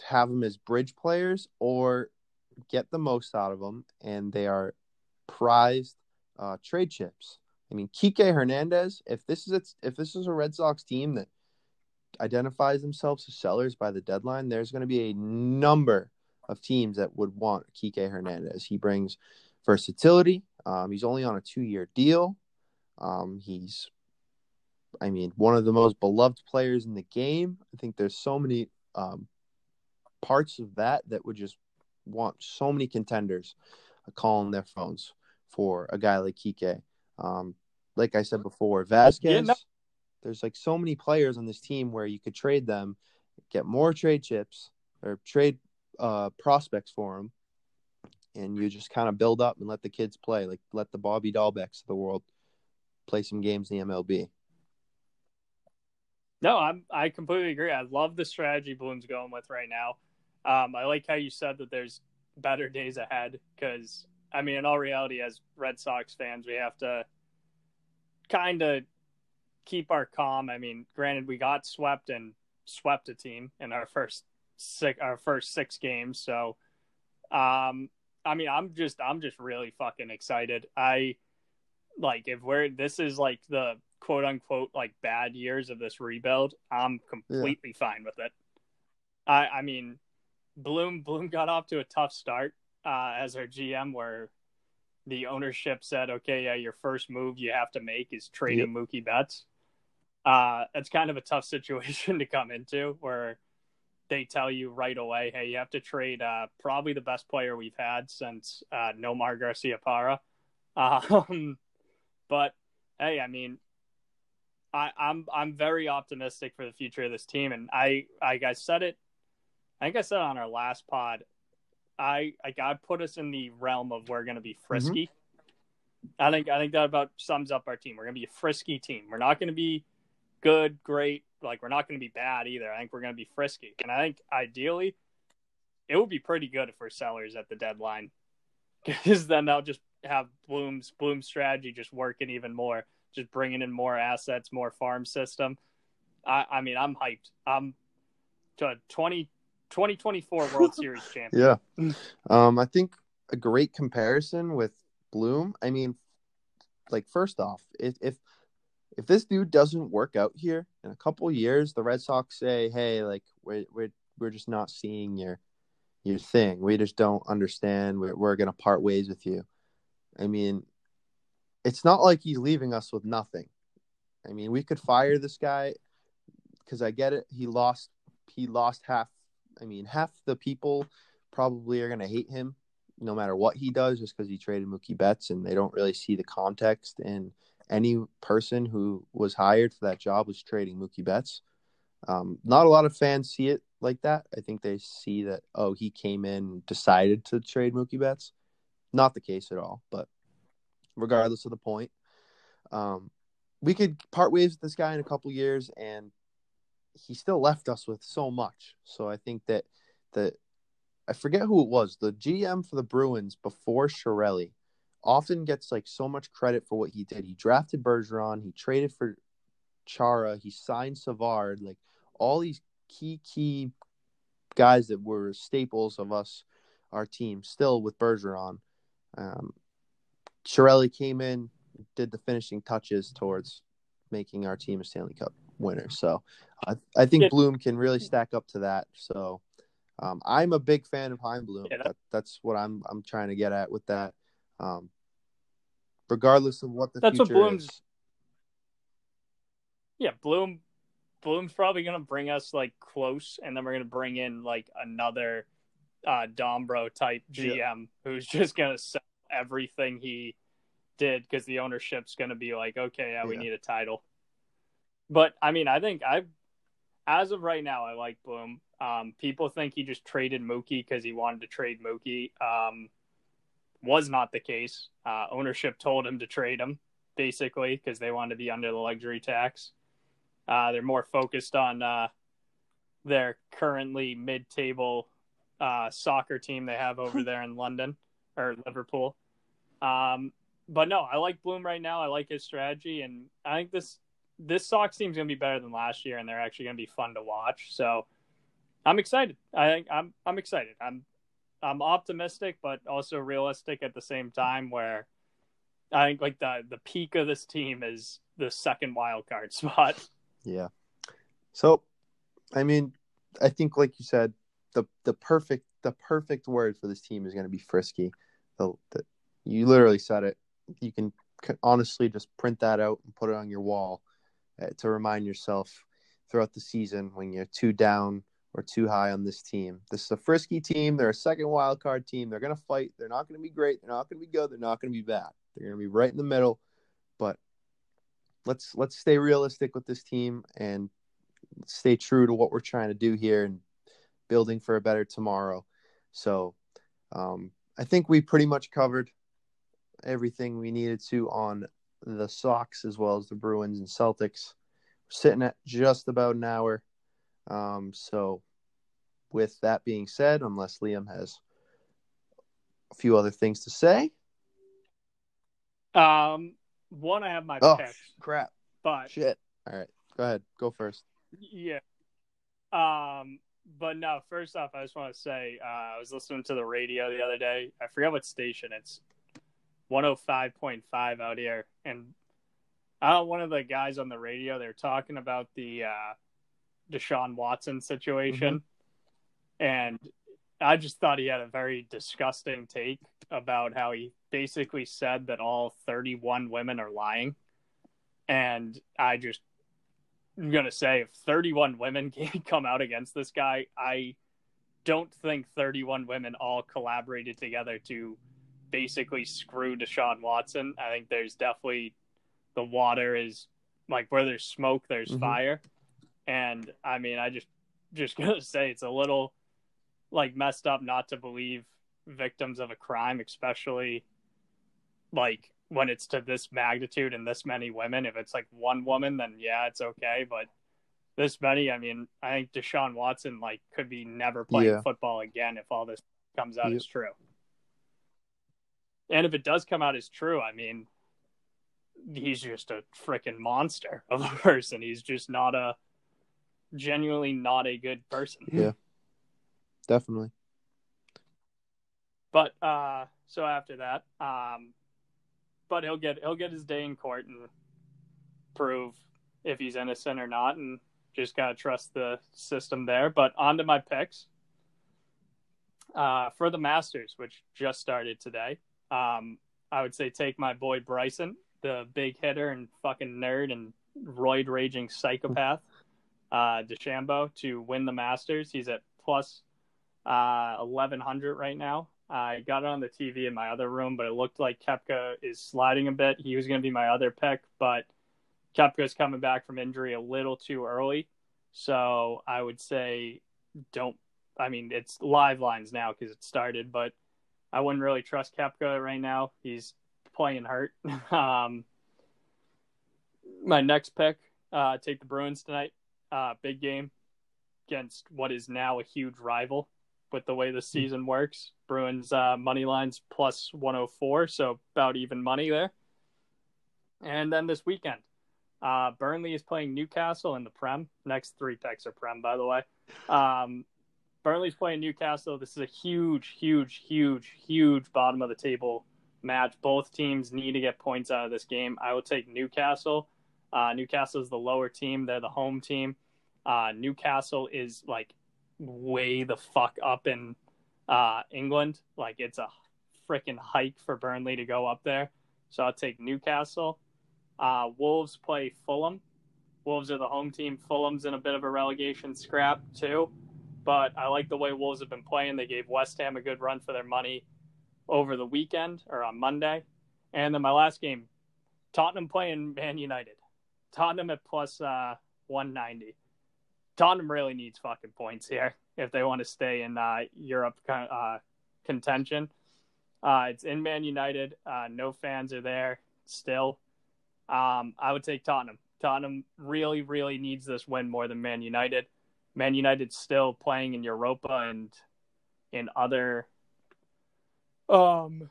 have them as bridge players or get the most out of them. And they are prized uh, trade chips. I mean, Kike Hernandez. If this is a, if this is a Red Sox team that identifies themselves as sellers by the deadline, there's going to be a number of teams that would want Kike Hernandez. He brings versatility. Um, he's only on a two-year deal. Um, he's, I mean, one of the most beloved players in the game. I think there's so many um, parts of that that would just want so many contenders calling their phones for a guy like Kike. Um, like I said before, Vazquez. Yeah, no- There's like so many players on this team where you could trade them, get more trade chips or trade uh, prospects for them, and you just kind of build up and let the kids play. Like let the Bobby Dalbecs of the world play some games in the MLB. No, I'm I completely agree. I love the strategy Bloom's going with right now. Um, I like how you said that there's better days ahead because I mean, in all reality, as Red Sox fans, we have to kind of keep our calm. I mean, granted, we got swept and swept a team in our first six our first six games, so um, I mean, I'm just I'm just really fucking excited. I like if we're this is like the quote unquote like bad years of this rebuild, I'm completely fine with it. I I mean, Bloom Bloom got off to a tough start uh, as our GM, where the ownership said, "Okay, yeah, your first move you have to make is trading Mookie Betts." Uh, it's kind of a tough (laughs) situation to come into, where they tell you right away, "Hey, you have to trade uh, probably the best player we've had since uh, Nomar Garciaparra." Um, but hey, I mean, I, I'm I'm very optimistic for the future of this team, and I I, I said it. I think I said on our last pod. I I got put us in the realm of we're going to be frisky. I think I think that about sums up our team. We're going to be a frisky team. We're not going to be good, great. Like we're not going to be bad either. I think we're going to be frisky, and I think ideally, it would be pretty good if we're sellers at the deadline, (laughs) because then they'll just have Bloom's Bloom's strategy just working even more, just bringing in more assets, more farm system. I, I mean, I'm hyped. I'm to 20, 2024 (laughs) World Series champion. Yeah. Um, I think a great comparison with Bloom. I mean, like first off, if if if this dude doesn't work out here in a couple years, the Red Sox say, "Hey, like we're we're we're just not seeing your your thing. We just don't understand. We're we're gonna part ways with you." I mean, it's not like he's leaving us with nothing. I mean, we could fire this guy because I get it. He lost. He lost half. I mean, half the people probably are gonna hate him no matter what he does, just because he traded Mookie Betts, and they don't really see the context. And any person who was hired for that job was trading Mookie Betts. Um, not a lot of fans see it like that. I think they see that oh, he came in, decided to trade Mookie Betts. Not the case at all. But regardless of the point, um, we could part ways with this guy in a couple years, and he still left us with so much. So I think that the I forget who it was, the GM for the Bruins before Chiarelli often gets like so much credit for what he did. He drafted Bergeron, he traded for Chara, he signed Savard, like all these key key guys that were staples of us, our team, still with Bergeron. Um, Chiarelli came in, did the finishing touches towards making our team a Stanley Cup winner. So I, I think Yeah. Bloom can really stack up to that. So um, I'm a big fan of Chaim Bloom. Yeah, that- that, that's what I'm I'm trying to get at with that. Um, regardless of what the That's what future Bloom's- is. Yeah, Bloom Bloom's probably gonna bring us like close, and then we're gonna bring in like another uh Dombro type GM Yeah. who's just gonna sell everything he did because the ownership's gonna be like, okay, yeah, we Yeah. need a title. But I mean, I think I, as of right now, I like Bloom. Um, people think he just traded Mookie because he wanted to trade Mookie. Um, was not the case. Uh, ownership told him to trade him basically because they wanted to be under the luxury tax. Uh, they're more focused on uh, their currently mid-table uh, soccer team they have over there in London (laughs) or Liverpool. Um, but no, I like Bloom right now. I like his strategy, and I think this this Sox team's gonna be better than last year, and they're actually gonna be fun to watch. So I'm excited. I think I'm I'm excited. I'm I'm optimistic, but also realistic at the same time. Where I think like the the peak of this team is the second wild card (laughs) spot. Yeah. So, I mean, I think like you said, the the perfect the perfect word for this team is going to be frisky. The, the you literally said it. You can honestly just print that out and put it on your wall uh, to remind yourself throughout the season when you're two down or too high on this team. This is a frisky team. They're a second wild card team. They're going to fight. They're not going to be great. They're not going to be good. They're not going to be bad. They're going to be right in the middle. But let's let's stay realistic with this team and stay true to what we're trying to do here and building for a better tomorrow. So um, I think we pretty much covered everything we needed to on the Sox as well as the Bruins and Celtics. We're sitting at just about an hour. Um, so, with that being said, unless Liam has a few other things to say, Um, one, I have my oh picks, crap, but shit. All right, go ahead, go first. yeah. Um, but no. First off, I just want to say uh, I was listening to the radio the other day. I forget what station. It's one hundred five point five out here, and uh, one of the guys on the radio they're talking about the uh, Deshaun Watson situation, and I just thought he had a very disgusting take about how he basically said that all 31 women are lying. And I just I'm going to say if 31 women (laughs) can come out against this guy, I don't think 31 women all collaborated together to basically screw Deshaun Watson. I think there's definitely the water is like where there's smoke, there's Mhm. fire. And I mean, I just just (laughs) gonna say it's a little like messed up not to believe victims of a crime, especially like when it's to this magnitude and this many women. If it's like one woman, then yeah, it's okay. But this many, I mean, I think Deshaun Watson like could be never playing Yeah. football again if all this comes out Yep. as true. And if it does come out as true, I mean, he's just a freaking monster of a (laughs) person. He's just not a genuinely not a good person. Yeah, definitely. But uh so after that, um but he'll get he'll get his day in court and prove if he's innocent or not and just gotta trust the system there. But on to my picks. Uh for the Masters, which just started today. Um I would say take my boy Bryson, the big hitter and fucking nerd and roid raging psychopath, uh DeChambeau to win the Masters. He's at plus uh, 1100 right now. I got it on the TV in my other room, but it looked like Koepka is sliding a bit. He was going to be my other pick, but Koepka's coming back from injury a little too early. So I would say don't. I mean, it's live lines now because it started, but I wouldn't really trust Koepka right now. He's playing hurt. (laughs) um, my next pick, uh, take the Bruins tonight. Uh, big game against what is now a huge rival with the way the season works. Bruins uh, money lines plus 104, so about even money there. And then this weekend, uh, Burnley is playing Newcastle in the Prem. Next three picks are Prem, by the way. Um, Burnley's playing Newcastle. This is a huge, huge, huge, huge bottom of the table match. Both teams need to get points out of this game. I will take Newcastle. Uh, Newcastle is the lower team. They're the home team. Uh, Newcastle is like way the fuck up in uh, England. Like it's a freaking hike for Burnley to go up there. So I'll take Newcastle. Uh, Wolves play Fulham. Wolves are the home team. Fulham's in a bit of a relegation scrap too. But I like the way Wolves have been playing. They gave West Ham a good run for their money over the weekend or on Monday. And then my last game, Tottenham playing Man United. Tottenham at plus uh, 190. Tottenham really needs fucking points here if they want to stay in uh, Europe uh, contention. Uh, it's in Man United. Uh, no fans are there still. Um, I would take Tottenham. Tottenham really, really needs this win more than Man United. Man United's still playing in Europa and in other um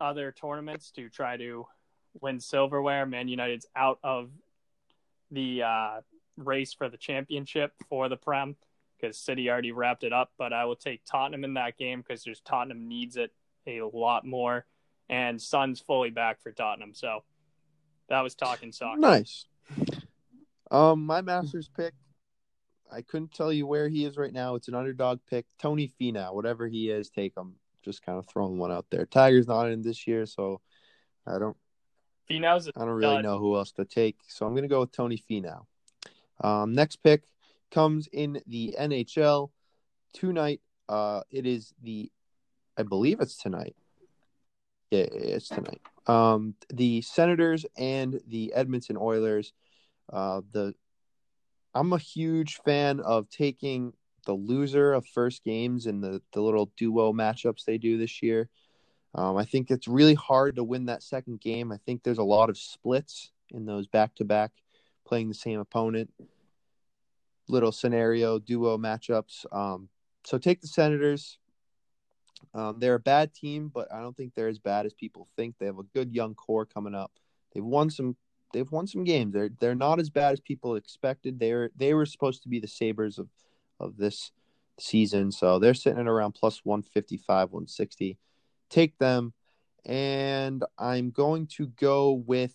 other tournaments to try to win silverware. Man United's out of the uh, race for the championship for the Prem because City already wrapped it up. But I will take Tottenham in that game because there's Tottenham needs it a lot more, and Son's fully back for Tottenham. So that was talking soccer. Nice. Um, my Masters pick. I couldn't tell you where he is right now. It's an underdog pick. Tony Finau, whatever he is, take him. Just kind of throwing one out there. Tiger's not in this year, so I don't. Finau's I don't really stud. know who else to take, so I'm going to go with Tony Finau. Um, next pick comes in the NHL tonight. Uh, it is the, I believe it's tonight. Yeah, it's tonight. Um, the Senators and the Edmonton Oilers. Uh, the I'm a huge fan of taking the loser of first games in the the little duo matchups they do this year. Um, I think it's really hard to win that second game. I think there's a lot of splits in those back to back playing the same opponent. Little scenario duo matchups. Um, so take the Senators. Um, they're a bad team, but I don't think they're as bad as people think. They have a good young core coming up. They've won some. They've won some games. They're they're not as bad as people expected. They were they were supposed to be the Sabres of of this season, so they're sitting at around plus one fifty five, one sixty. Take them, and I'm going to go with.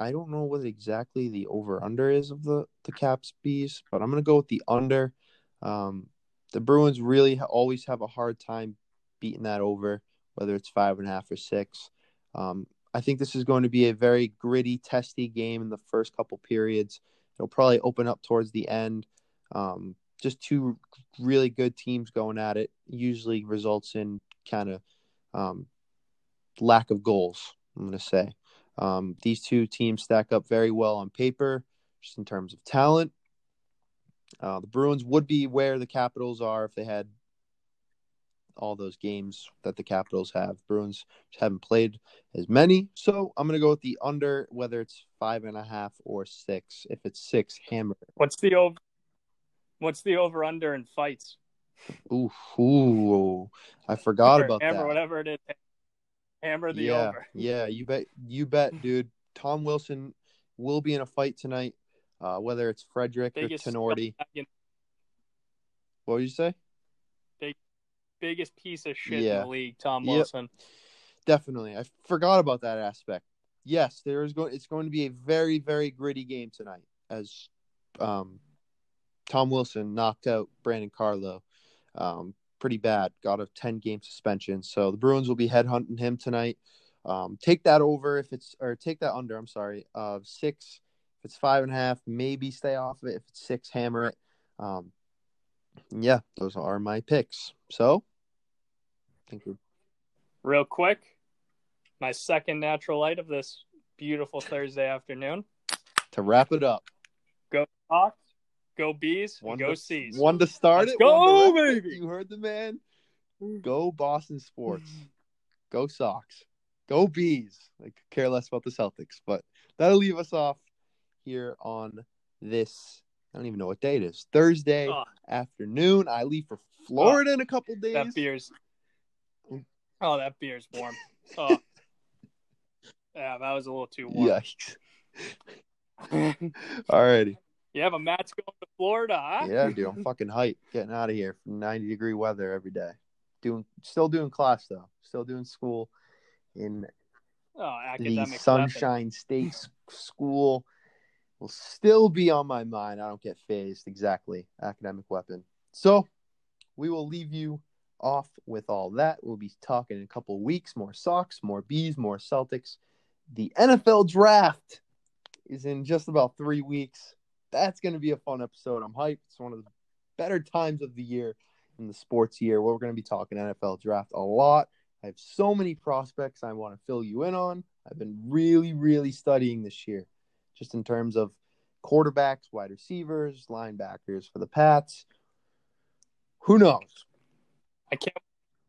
I don't know what exactly the over under is of the the Caps B's, but I'm going to go with the under. Um, the Bruins really always have a hard time beating that over, whether it's five and a half or six. Um, I think this is going to be a very gritty, testy game in the first couple periods. It'll probably open up towards the end. Um, just two really good teams going at it usually results in kind of um, lack of goals. I'm going to say um, these two teams stack up very well on paper, just in terms of talent. Uh, the Bruins would be where the Capitals are if they had all those games that the Capitals have. Bruins haven't played as many, so I'm gonna go with the under, whether it's five and a half or six. If it's six, hammer. What's the over? What's the over under in fights? Ooh, ooh, I forgot Or about hammer, that. whatever it is. Hammer the yeah, over. yeah, you bet, you bet, dude. Tom Wilson will be in a fight tonight, uh, whether it's Frederic Biggest or Tinordi. in- What would you say? biggest piece of shit in the league, Tom Yep. Wilson. Definitely. I forgot about that aspect. Yes, there is going it's going to be a very, very gritty game tonight as um, Tom Wilson knocked out Brandon Carlo. Um, pretty bad. Got a 10 game suspension. So the Bruins will be headhunting him tonight. Um, take that over if it's or take that under, I'm sorry, of six. If it's five and a half, maybe stay off of it. If it's six, hammer it. Um, yeah, those are my picks. So I think we're Real quick, my second natural light of this beautiful Thursday afternoon. to wrap it up. Go Hawks, go B's, One go to, C's. One to start Let's it. go, wrap it. baby. You heard the man. Go Boston sports. (sighs) Go Sox. Go B's. I could care less about the Celtics, but that'll leave us off here on this. I don't even know what day it is. Thursday Oh, afternoon. I leave for Florida in a couple days. that beer's (laughs) Oh, that beer's warm. (laughs) Oh. yeah, that was a little too warm. Yikes. (laughs) Alrighty. Yeah, a match going to Florida, huh? Yeah, dude. (laughs) I'm fucking hyped. Getting out of here from 90 degree weather every day. Doing still doing class though. Still doing school in Oh, the. Sunshine State School will still be on my mind. I don't get phased. Exactly. Academic weapon. So we will leave you off with all that. We'll be talking in a couple weeks. More Sox, more B's, more Celtics. The NFL draft is in just about three weeks. That's going to be a fun episode. I'm hyped. It's one of the better times of the year in the sports year where we're going to be talking NFL draft a lot. I have so many prospects I want to fill you in on. I've been really, really studying this year, just in terms of quarterbacks, wide receivers, linebackers for the Pats. Who knows? I can't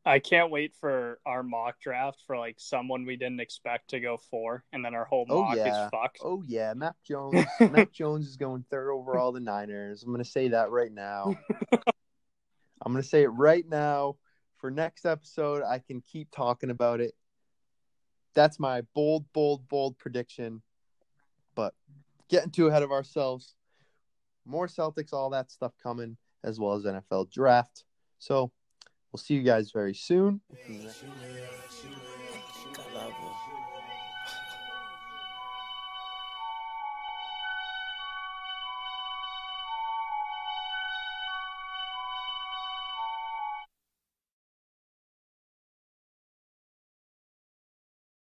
I can't wait for our mock draft for like someone we didn't expect to go for, and then our whole Oh, mock yeah. is fucked. Oh yeah, Mac Jones. (laughs) Mac Jones is going third overall. The Niners. I'm going to say that right now. (laughs) I'm going to say it right now. For next episode, I can keep talking about it. That's my bold, bold, bold prediction. But getting too ahead of ourselves. More Celtics, all that stuff coming, as well as NFL draft. So we'll see you guys very soon.